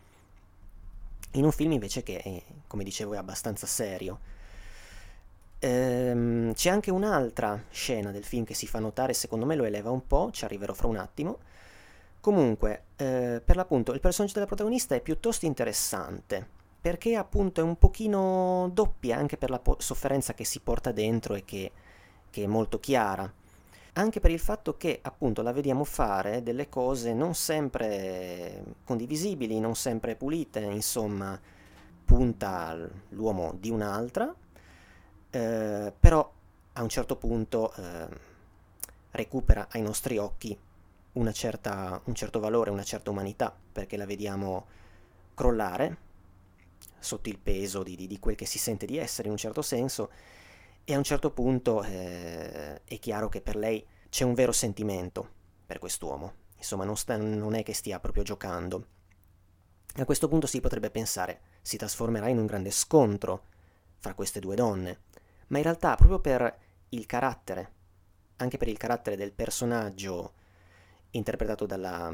In un film invece che, eh, come dicevo, è abbastanza serio. Ehm, c'è anche un'altra scena del film che si fa notare, secondo me lo eleva un po', ci arriverò fra un attimo. Comunque, eh, per l'appunto, il personaggio della protagonista è piuttosto interessante perché appunto è un pochino doppia anche per la po- sofferenza che si porta dentro e che, che, è molto chiara. Anche per il fatto che appunto la vediamo fare delle cose non sempre condivisibili, non sempre pulite, insomma, punta l'uomo di un'altra, eh, però a un certo punto eh, recupera ai nostri occhi certa, un certo valore, una certa umanità, perché la vediamo crollare sotto il peso di, di, di, quel che si sente di essere in un certo senso. E a un certo punto eh, è chiaro che per lei c'è un vero sentimento per quest'uomo, insomma non, sta, non è che stia proprio giocando. A questo punto si potrebbe pensare si trasformerà in un grande scontro fra queste due donne, ma in realtà proprio per il carattere, anche per il carattere del personaggio interpretato dalla,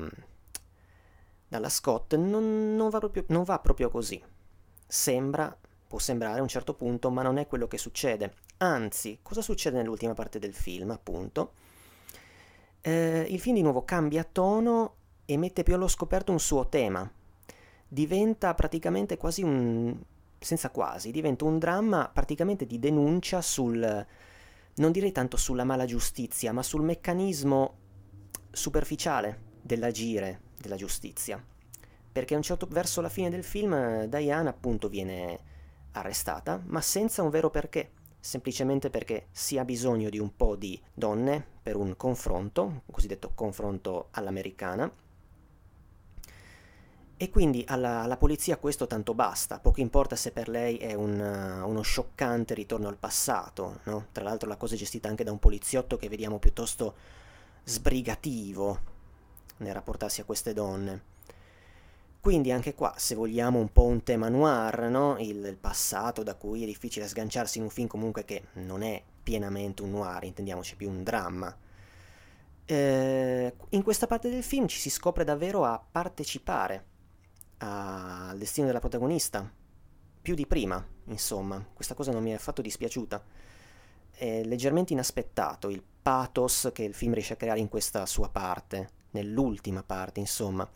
dalla Scott, non, non, va proprio, non va proprio così sembra, può sembrare a un certo punto, ma non è quello che succede. Anzi, cosa succede nell'ultima parte del film, appunto? Eh, il film di nuovo cambia tono e mette più allo scoperto un suo tema. Diventa praticamente quasi un... senza quasi, diventa un dramma praticamente di denuncia sul... non direi tanto sulla mala giustizia, ma sul meccanismo superficiale dell'agire della giustizia perché un certo verso la fine del film Diane appunto viene arrestata, ma senza un vero perché, semplicemente perché si ha bisogno di un po' di donne per un confronto, un cosiddetto confronto all'americana, e quindi alla, alla, polizia questo tanto basta, poco importa se per lei è un, uno scioccante ritorno al passato, no? Tra l'altro la cosa è gestita anche da un poliziotto che vediamo piuttosto sbrigativo nel rapportarsi a queste donne. Quindi anche qua, se vogliamo un po' un tema noir, no? il, il, passato da cui è difficile sganciarsi in un film comunque che non è pienamente un noir, intendiamoci più un dramma. Eh, in questa parte del film ci si scopre davvero a partecipare al destino della protagonista, più di prima, insomma, questa cosa non mi è affatto dispiaciuta. È leggermente inaspettato il pathos che il film riesce a creare in questa sua parte, nell'ultima parte, insomma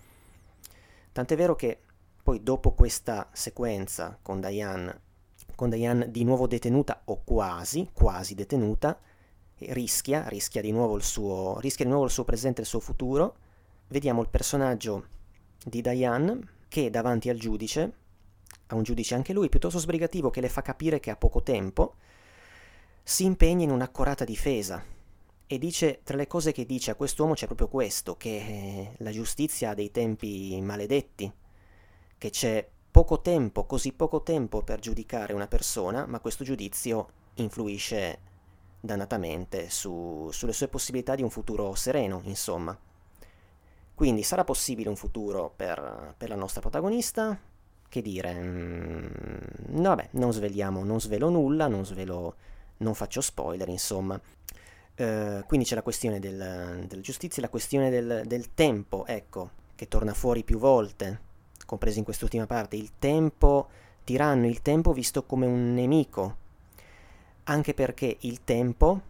Tant'è vero che poi dopo questa sequenza con Diane, con Diane di nuovo detenuta o quasi, quasi detenuta, rischia, rischia di, nuovo il suo, rischia di nuovo il suo presente e il suo futuro, vediamo il personaggio di Diane che davanti al giudice, a un giudice anche lui piuttosto sbrigativo che le fa capire che ha poco tempo, si impegna in un'accorata difesa e dice, tra le cose che dice a quest'uomo c'è proprio questo, che la giustizia ha dei tempi maledetti, che c'è poco tempo, così poco tempo per giudicare una persona, ma questo giudizio influisce dannatamente su, sulle sue possibilità di un futuro sereno, insomma. Quindi sarà possibile un futuro per, per la nostra protagonista? Che dire? Mm, vabbè, non sveliamo, non svelo nulla, non svelo, non faccio spoiler, insomma. Eh, quindi c'è la questione del, della giustizia, la questione del, del, tempo, ecco, che torna fuori più volte, compreso in quest'ultima parte, il tempo, tiranno il tempo visto come un nemico, anche perché il tempo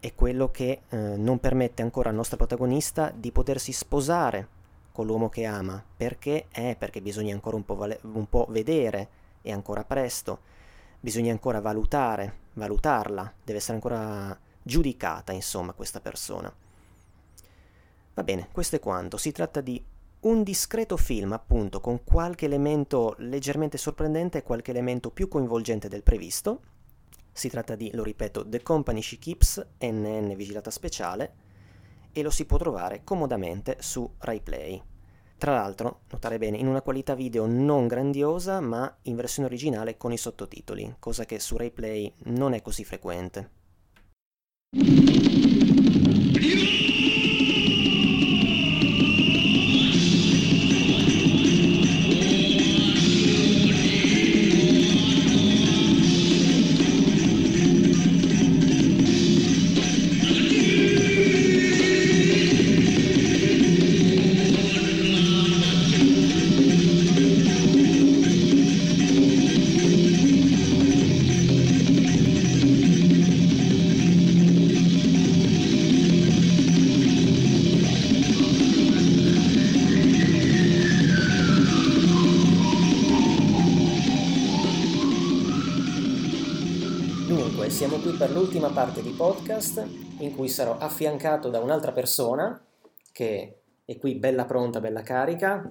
è quello che eh, non permette ancora al nostro protagonista di potersi sposare con l'uomo che ama, perché? Eh, perché bisogna ancora un po', vale- un po' vedere, è ancora presto, bisogna ancora valutare, valutarla, deve essere ancora giudicata, insomma, questa persona. Va bene, questo è quanto. Si tratta di un discreto film, appunto, con qualche elemento leggermente sorprendente e qualche elemento più coinvolgente del previsto. Si tratta di, lo ripeto, The Company She Keeps, NN Vigilata Speciale, e lo si può trovare comodamente su RaiPlay. Tra l'altro, notare bene, in una qualità video non grandiosa, ma in versione originale con i sottotitoli, cosa che su RaiPlay non è così frequente. Dunque, podcast in cui sarò affiancato da un'altra persona che è qui bella pronta, bella carica.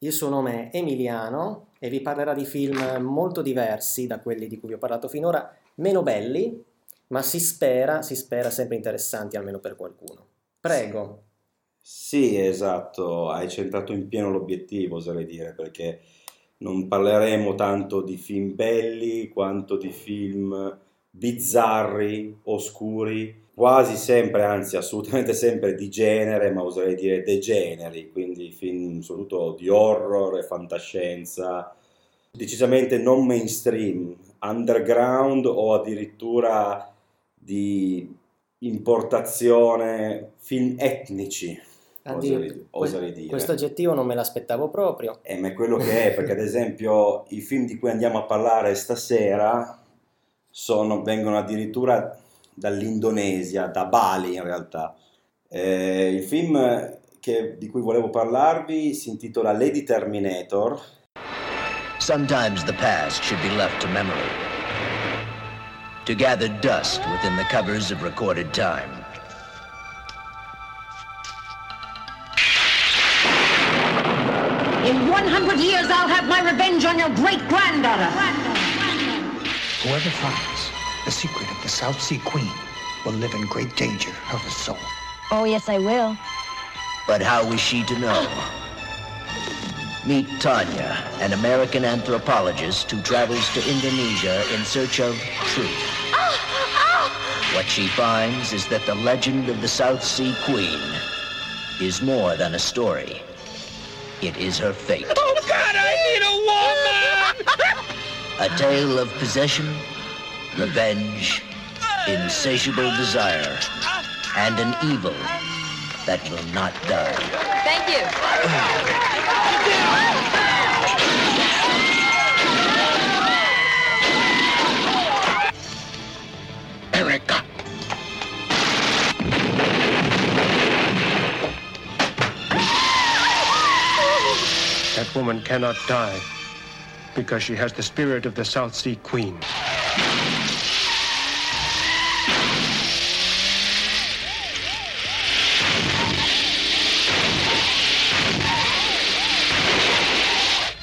Il suo nome è Emiliano e vi parlerà di film molto diversi da quelli di cui vi ho parlato finora, meno belli, ma si spera, si spera sempre interessanti almeno per qualcuno. Prego. Sì, esatto, hai centrato in pieno l'obiettivo, oserei dire, perché non parleremo tanto di film belli quanto di film bizzarri, oscuri, quasi sempre, anzi assolutamente sempre di genere, ma oserei dire degeneri, quindi film soprattutto di horror e fantascienza, decisamente non mainstream, underground o addirittura di importazione, film etnici. Oserei, oserei dire. Questo aggettivo non me l'aspettavo proprio. Eh, ma è quello che è, perché ad esempio i film di cui andiamo a parlare stasera sono, vengono addirittura dall'Indonesia, da Bali in realtà. Eh, il film che, di cui volevo parlarvi si intitola Lady Terminator. Sometimes the past should be left to memory, to gather dust within the covers of recorded time. In 100 years, I'll have my revenge on your great granddaughter. Whoever finds the secret of the South Sea Queen will live in great danger of his soul. Oh, yes, I will. But how is she to know? Meet Tanya, an American anthropologist who travels to Indonesia in search of truth. What she finds is that the legend of the South Sea Queen is more than a story. It is her fate. Oh, God, A tale of possession, revenge, insatiable desire, and an evil that will not die. Thank you. Erica. That woman cannot die because she has the spirit of the South Sea Queen.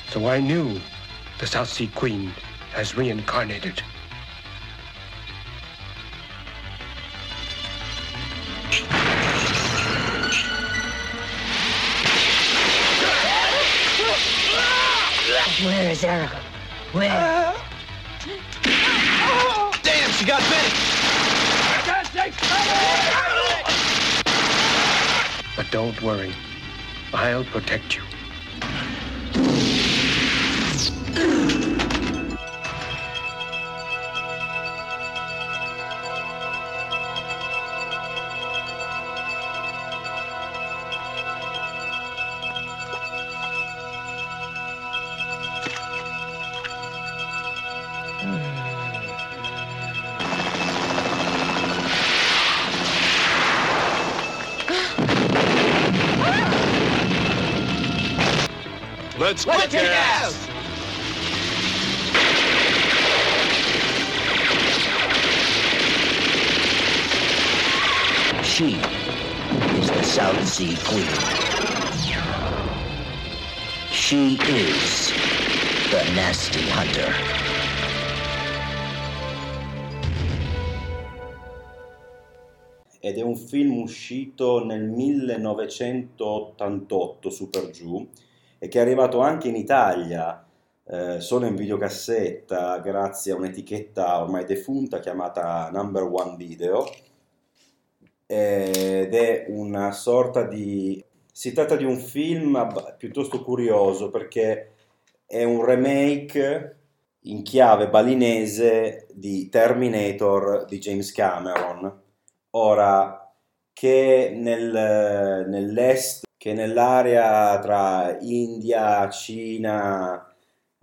So I knew the South Sea Queen has reincarnated. Where is Erica? Where? Damn, she got bit! But don't worry. I'll protect you. Let's, Let's kick kick ass! She is the South Sea Queen. She is the Nasty Hunter. ed è un film uscito nel 1988 su per giù e che è arrivato anche in Italia eh, solo in videocassetta grazie a un'etichetta ormai defunta chiamata Number One Video ed è una sorta di... si tratta di un film piuttosto curioso perché è un remake in chiave balinese di Terminator di James Cameron. Ora, che nel, nell'est, che nell'area tra India, Cina,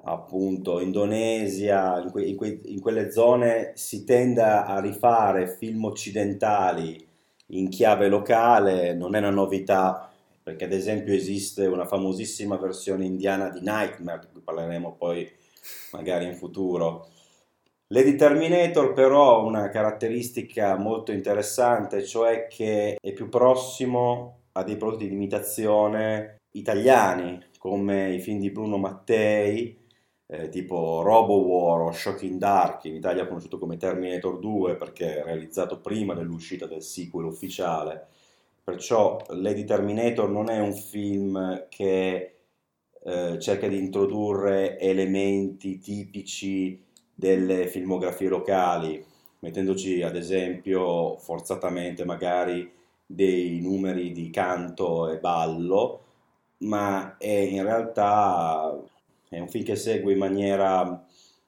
appunto Indonesia, in, que, in, que, in quelle zone si tenda a rifare film occidentali in chiave locale, non è una novità, perché ad esempio esiste una famosissima versione indiana di Nightmare, di cui parleremo poi magari in futuro. Lady Terminator però ha una caratteristica molto interessante, cioè che è più prossimo a dei prodotti di imitazione italiani, come i film di Bruno Mattei, eh, tipo Robo War o Shocking Dark, in Italia conosciuto come Terminator 2 perché realizzato prima dell'uscita del sequel ufficiale. Perciò Lady Terminator non è un film che eh, cerca di introdurre elementi tipici delle filmografie locali, mettendoci ad esempio forzatamente magari dei numeri di canto e ballo, ma è in realtà è un film che segue in maniera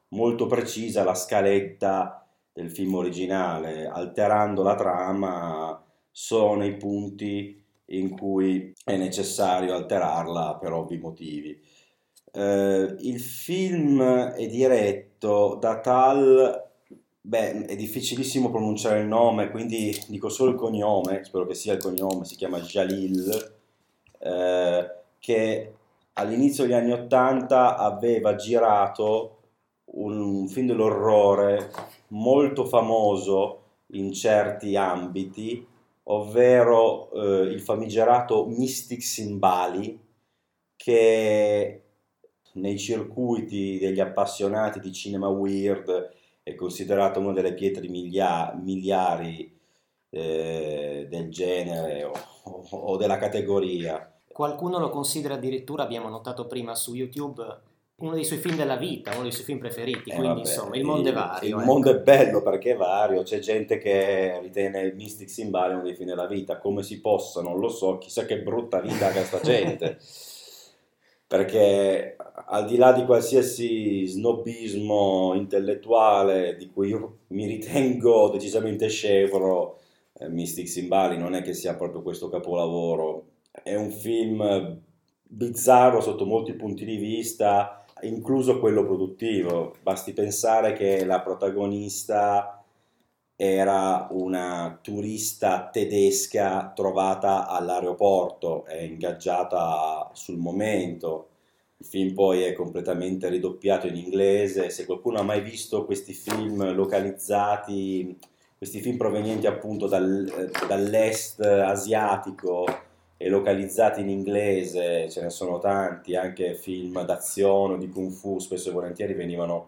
molto precisa la scaletta del film originale, alterando la trama solo nei punti in cui è necessario alterarla per ovvi motivi. Eh, il film è diretto da tal, beh, è difficilissimo pronunciare il nome, quindi dico solo il cognome, spero che sia il cognome, si chiama Jalil, eh, che all'inizio degli anni Ottanta aveva girato un film dell'orrore molto famoso in certi ambiti, ovvero eh, il famigerato Mystics in Bali, che nei circuiti degli appassionati di cinema weird è considerato una delle pietre milia- miliari eh, del genere o, o, o della categoria. Qualcuno lo considera addirittura, abbiamo notato prima su YouTube, uno dei suoi film della vita, uno dei suoi film preferiti, Eh, quindi vabbè, insomma il mondo è vario. Il ecco. mondo è bello perché è vario, c'è gente che ritiene Mystics in Bali uno dei film della vita, come si possa, non lo so, chissà che brutta vita che ha sta gente. perché al di là di qualsiasi snobismo intellettuale di cui io mi ritengo decisamente scevro, eh, Mystics in Bali non è che sia proprio questo capolavoro, è un film bizzarro sotto molti punti di vista, incluso quello produttivo. Basti pensare che la protagonista era una turista tedesca trovata all'aeroporto e ingaggiata sul momento. Il film poi è completamente ridoppiato in inglese. Se qualcuno ha mai visto questi film localizzati, questi film provenienti appunto dal- dall'est asiatico e localizzati in inglese, ce ne sono tanti, anche film d'azione di kung fu, spesso e volentieri venivano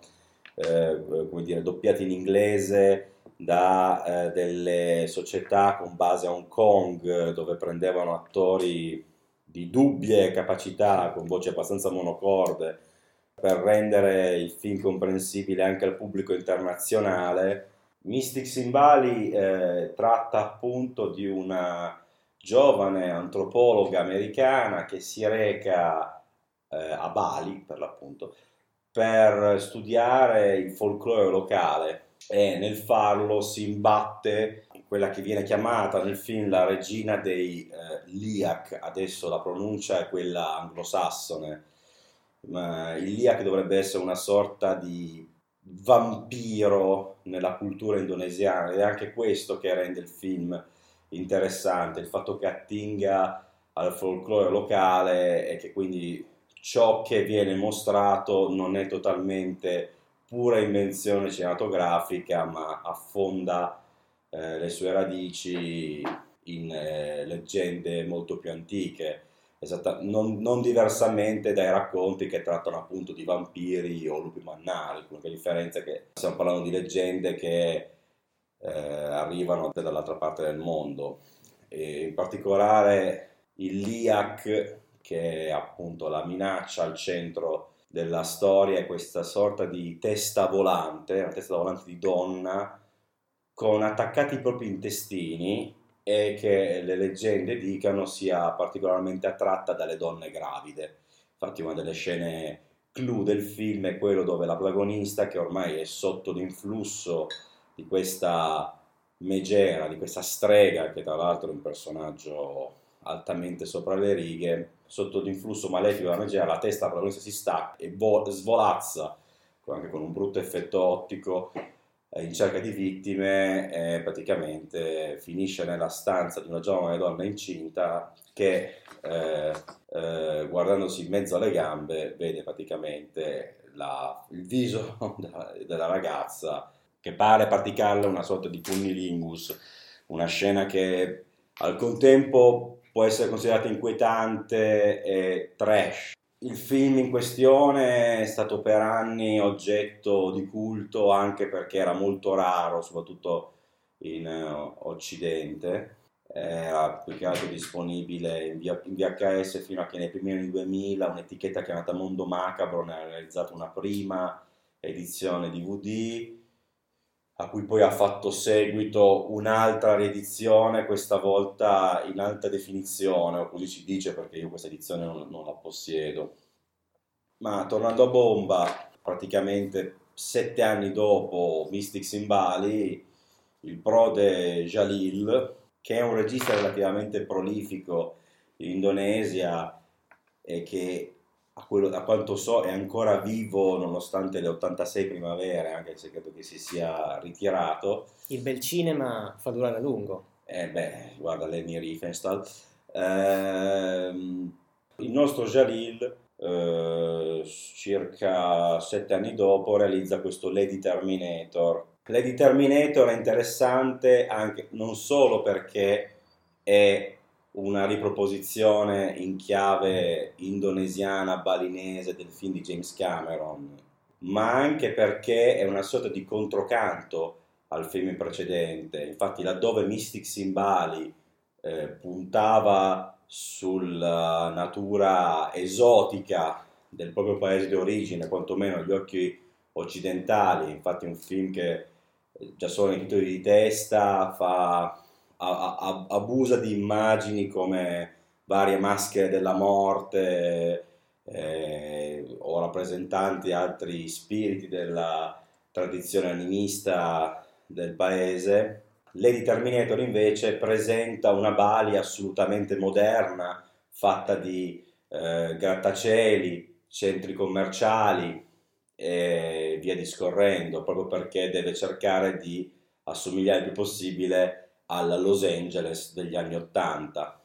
eh, come dire, doppiati in inglese da eh, delle società con base a Hong Kong dove prendevano attori di dubbie capacità con voci abbastanza monocorde per rendere il film comprensibile anche al pubblico internazionale. Mystics in Bali eh, tratta appunto di una giovane antropologa americana che si reca eh, a Bali per l'appunto per studiare il folklore locale e nel farlo si imbatte quella che viene chiamata nel film la regina dei eh, Liak, adesso la pronuncia è quella anglosassone, ma il Liak dovrebbe essere una sorta di vampiro nella cultura indonesiana. Ed è anche questo che rende il film interessante, il fatto che attinga al folklore locale e che quindi ciò che viene mostrato non è totalmente pura invenzione cinematografica, ma affonda eh, le sue radici in eh, leggende molto più antiche, esatta- non, non diversamente dai racconti che trattano appunto di vampiri o lupi mannari, l'unica differenza è che stiamo parlando di leggende che eh, arrivano dall'altra parte del mondo. E in particolare il LIAC, che è appunto la minaccia al centro della storia, è questa sorta di testa volante, una testa volante di donna, con attaccati i propri intestini e che le leggende dicano sia particolarmente attratta dalle donne gravide. Infatti una delle scene clou del film è quello dove la protagonista, che ormai è sotto l'influsso di questa megera, di questa strega, che tra l'altro è un personaggio altamente sopra le righe, sotto l'influsso malefico della megera, la testa protagonista si stacca e vo- svolazza, anche con un brutto effetto ottico, in cerca di vittime e praticamente finisce nella stanza di una giovane donna incinta che eh, eh, guardandosi in mezzo alle gambe vede praticamente la, il viso della, della, ragazza che pare praticarle una sorta di cunnilingus, una scena che al contempo può essere considerata inquietante e trash, il film in questione è stato per anni oggetto di culto anche perché era molto raro, soprattutto in uh, Occidente. Era più che altro disponibile in VHS fino a che nei primi anni 2000 un'etichetta chiamata Mondo Macabro ne ha realizzato una prima edizione DVD a cui poi ha fatto seguito un'altra riedizione, questa volta in alta definizione, o così si dice perché io questa edizione non, non la possiedo. Ma tornando a bomba, praticamente sette anni dopo Mystics in Bali, il prode Jalil, che è un regista relativamente prolifico in Indonesia e che a, quello, a, quanto so è ancora vivo nonostante le 86 primavere, anche se credo che si sia ritirato. Il bel cinema fa durare a lungo. Eh beh, guarda Lenny Riefenstahl. Eh, il nostro Jalil, eh, circa sette anni dopo, realizza questo Lady Terminator. Lady Terminator è interessante anche non solo perché è una riproposizione in chiave indonesiana, balinese del film di James Cameron, ma anche perché è una sorta di controcanto al film precedente. Infatti, laddove Mystics in Bali eh, puntava sulla natura esotica del proprio paese di origine, quantomeno agli occhi occidentali, infatti è un film che già solo nei titoli di testa fa a, a, abusa di immagini come varie maschere della morte eh, o rappresentanti altri spiriti della tradizione animista del paese. Lady Terminator invece presenta una Bali assolutamente moderna, fatta di eh, grattacieli, centri commerciali e via discorrendo, proprio perché deve cercare di assomigliare il più possibile alla Los Angeles degli anni Ottanta.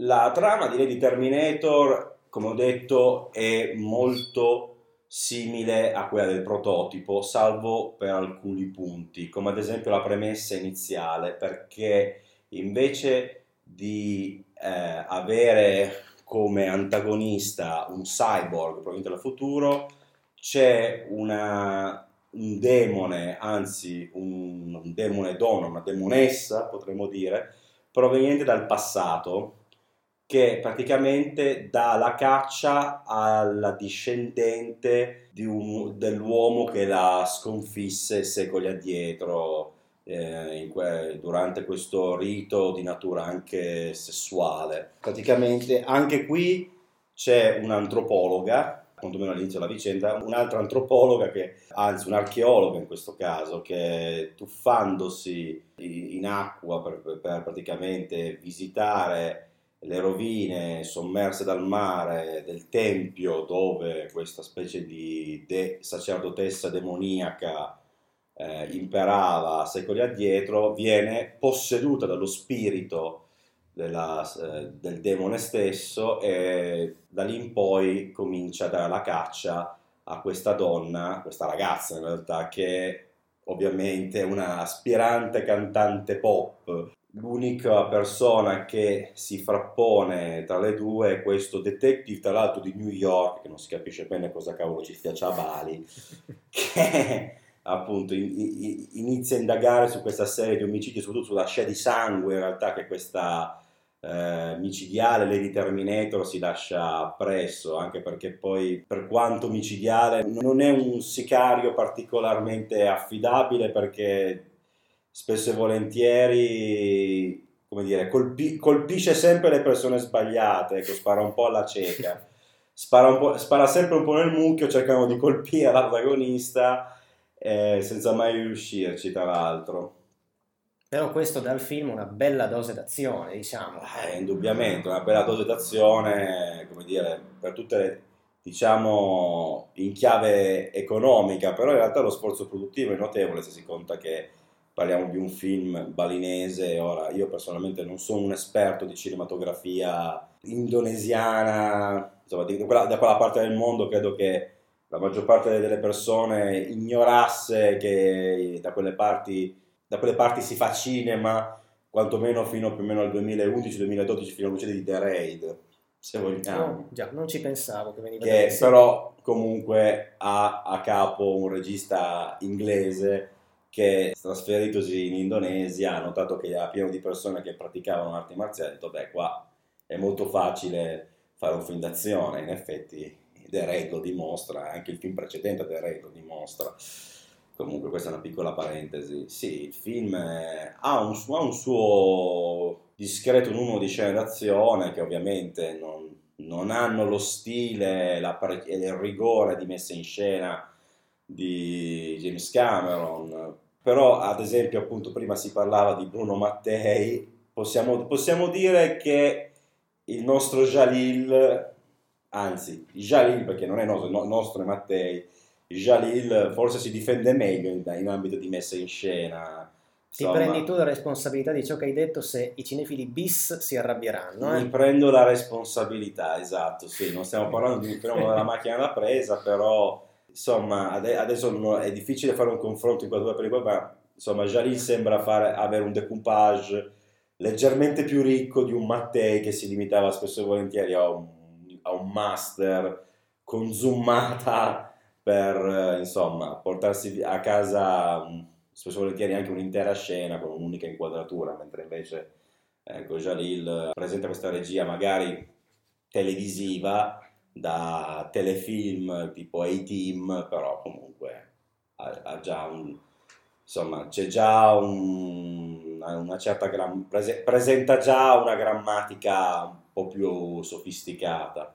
La trama di Terminator, come ho detto, è molto simile a quella del prototipo, salvo per alcuni punti, come ad esempio la premessa iniziale, perché invece di eh, avere come antagonista un cyborg proveniente dal futuro, c'è una un demone, anzi un, un demone donna, una demonessa potremmo dire, proveniente dal passato, che praticamente dà la caccia alla discendente di un, dell'uomo che la sconfisse secoli addietro eh, que- durante questo rito di natura anche sessuale. Praticamente anche qui c'è un'antropologa quantomeno all'inizio della vicenda, un'altra antropologa, che, anzi un'archeologa in questo caso, che tuffandosi in acqua per, per praticamente visitare le rovine sommerse dal mare del tempio dove questa specie di de- sacerdotessa demoniaca eh, imperava secoli addietro, viene posseduta dallo spirito della, eh, del demone stesso e da lì in poi comincia a dare la caccia a questa donna, questa ragazza in realtà, che ovviamente è una aspirante cantante pop. L'unica persona che si frappone tra le due è questo detective, tra l'altro di New York, che non si capisce bene cosa cavolo ci stia a Bali, che appunto in- in- inizia a indagare su questa serie di omicidi, soprattutto sulla scia di sangue in realtà che questa eh, micidiale Lady Terminator si lascia appresso, anche perché poi per quanto micidiale non è un sicario particolarmente affidabile perché spesso e volentieri come dire, colpi- colpisce sempre le persone sbagliate, ecco, spara un po' alla cieca, spara, un po', spara sempre un po' nel mucchio cercando di colpire l'antagonista eh, senza mai riuscirci, tra l'altro. Però questo dà al film una bella dose d'azione, diciamo. Eh, indubbiamente, una bella dose d'azione, come dire, per tutte le, diciamo, in chiave economica, però in realtà lo sforzo produttivo è notevole se si conta che parliamo di un film balinese, ora io personalmente non sono un esperto di cinematografia indonesiana, insomma, di quella- da quella parte del mondo credo che la maggior parte delle persone ignorasse che da quelle parti, da quelle parti si fa cinema, quantomeno fino più o meno al 2011-2012, fino all'uscita di The Raid, se vogliamo. Oh, già, non ci pensavo che veniva che però comunque ha a capo un regista inglese che trasferitosi in Indonesia ha notato che era pieno di persone che praticavano arti marziali ha detto beh qua è molto facile fare un film d'azione in effetti The Raid lo dimostra anche il film precedente The Raid lo dimostra comunque questa è una piccola parentesi. Sì il film ha un, ha un suo discreto numero di scene d'azione che ovviamente non, non hanno lo stile e il rigore di messa in scena di James Cameron. Però ad esempio appunto prima si parlava di Bruno Mattei. Possiamo, possiamo dire che il nostro Jalil anzi Jalil perché non è nostro, no- nostro è Mattei Jalil forse si difende meglio in, in ambito di messa in scena Ti Insomma, prendi tu la responsabilità di ciò che hai detto se i cinefili bis si arrabbieranno. Mi Eh? prendo la responsabilità, esatto, sì, non stiamo parlando di un fenomeno della macchina da presa, però insomma ade- adesso è difficile fare un confronto in queste due pellicole, ma insomma Jalil sembra fare, avere un decoupage leggermente più ricco di un Mattei che si limitava spesso e volentieri a un, a un master con zoomata per eh, insomma portarsi a casa mm, spesso volentieri anche un'intera scena con un'unica inquadratura, mentre invece ecco, Jalil presenta questa regia magari televisiva da telefilm tipo A-Team, però comunque ha, già un insomma c'è già un- una certa gram- prese- presenta già una grammatica un po' più sofisticata.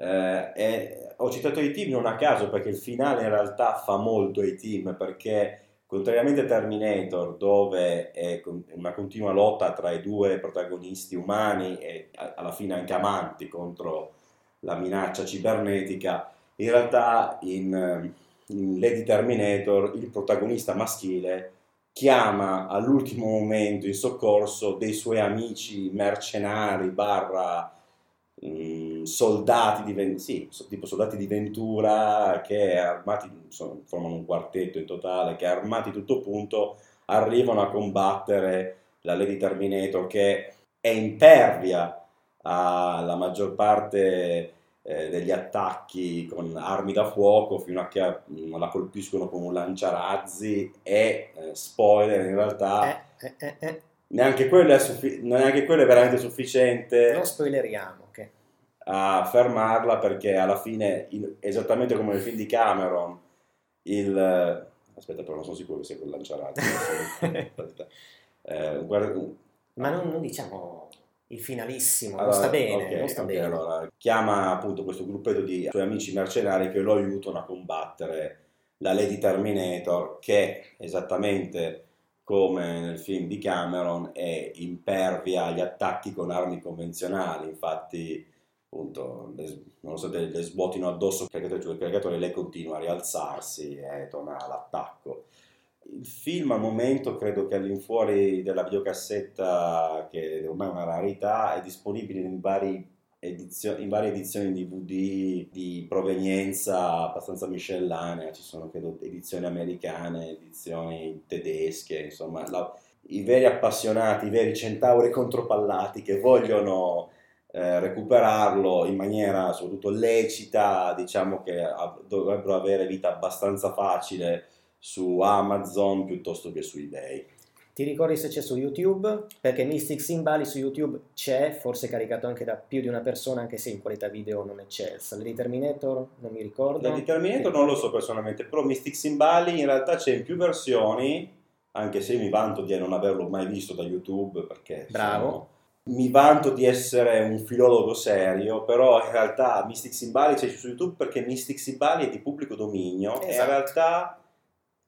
Eh, e ho citato A-Team non a caso perché il finale in realtà fa molto A-Team perché contrariamente a Terminator dove è una continua lotta tra i due protagonisti umani e alla fine anche amanti contro la minaccia cibernetica, in realtà in, in Lady Terminator il protagonista maschile chiama all'ultimo momento in soccorso dei suoi amici mercenari barra mm, soldati di, Ven- sì, tipo soldati di Ventura che armati, sono- formano un quartetto in totale, che armati tutto punto arrivano a combattere la Lady Terminator che è impervia alla maggior parte eh, degli attacchi con armi da fuoco fino a che mm, la colpiscono con un lanciarazzi e eh, spoiler in realtà Eh, eh, eh, neanche, quello è suffi- neanche quello è veramente sufficiente non spoileriamo. A fermarla perché alla fine, in- esattamente come nel film di Cameron, il... Aspetta, però non sono sicuro che sia quel lanciarazzi. Aspetta. Eh, guarda- Ma non, non diciamo il finalissimo, non allora, sta bene, ok, non sta ok, bene. allora, chiama appunto questo gruppetto di suoi amici mercenari che lo aiutano a combattere la Lady Terminator che esattamente come nel film di Cameron è impervia agli attacchi con armi convenzionali infatti appunto le, nonostante le svuotino addosso il caricatore, cioè il caricatore lei continua a rialzarsi e torna all'attacco. Il film al momento credo che all'infuori della videocassetta che ormai è una rarità è disponibile in, edizio- in varie edizioni DVD di provenienza abbastanza miscellanea. Ci sono credo edizioni americane edizioni tedesche insomma la- i veri appassionati i veri centauri contropallati che vogliono eh, recuperarlo in maniera soprattutto lecita, diciamo che ha- dovrebbero avere vita abbastanza facile su Amazon piuttosto che su eBay. Ti ricordi se c'è su YouTube? Perché Mystics in Bali su YouTube c'è, forse caricato anche da più di una persona, anche se in qualità video non è eccelsa. Lady Terminator non mi ricordo. Lady Terminator non lo so personalmente, però Mystics in Bali in realtà c'è in più versioni, anche se mi vanto di non averlo mai visto da YouTube perché Bravo. sono- mi vanto di essere un filologo serio, però in realtà Mystics in Bali c'è su YouTube perché Mystics in Bali è di pubblico dominio e in Esatto. realtà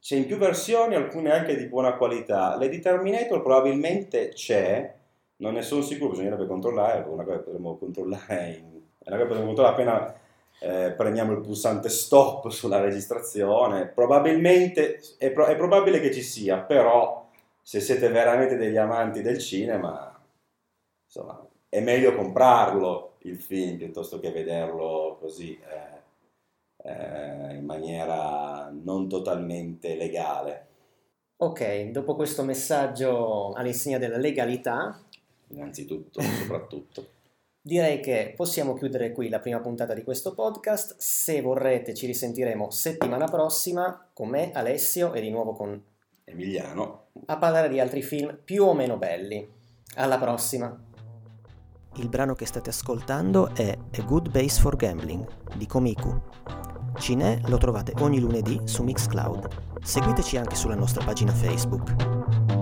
c'è in più versioni, alcune anche di buona qualità. Lady Terminator probabilmente c'è, non ne sono sicuro, bisognerebbe controllare, è una cosa che potremmo controllare, in- è una cosa che potremmo controllare appena eh, premiamo il pulsante stop sulla registrazione. Probabilmente è, pro- è probabile che ci sia, però se siete veramente degli amanti del cinema, insomma, è meglio comprarlo il film piuttosto che vederlo così eh, eh, in maniera non totalmente legale. Ok, dopo questo messaggio all'insegna della legalità, Innanzitutto, soprattutto. direi che possiamo chiudere qui la prima puntata di questo podcast. Se vorrete ci risentiremo settimana prossima con me, Alessio e di nuovo con Emiliano. a parlare di altri film più o meno belli. Alla prossima! Il brano che state ascoltando è A Good Base for Gambling di Komiku. Cinè lo trovate ogni lunedì su Mixcloud. Seguiteci anche sulla nostra pagina Facebook.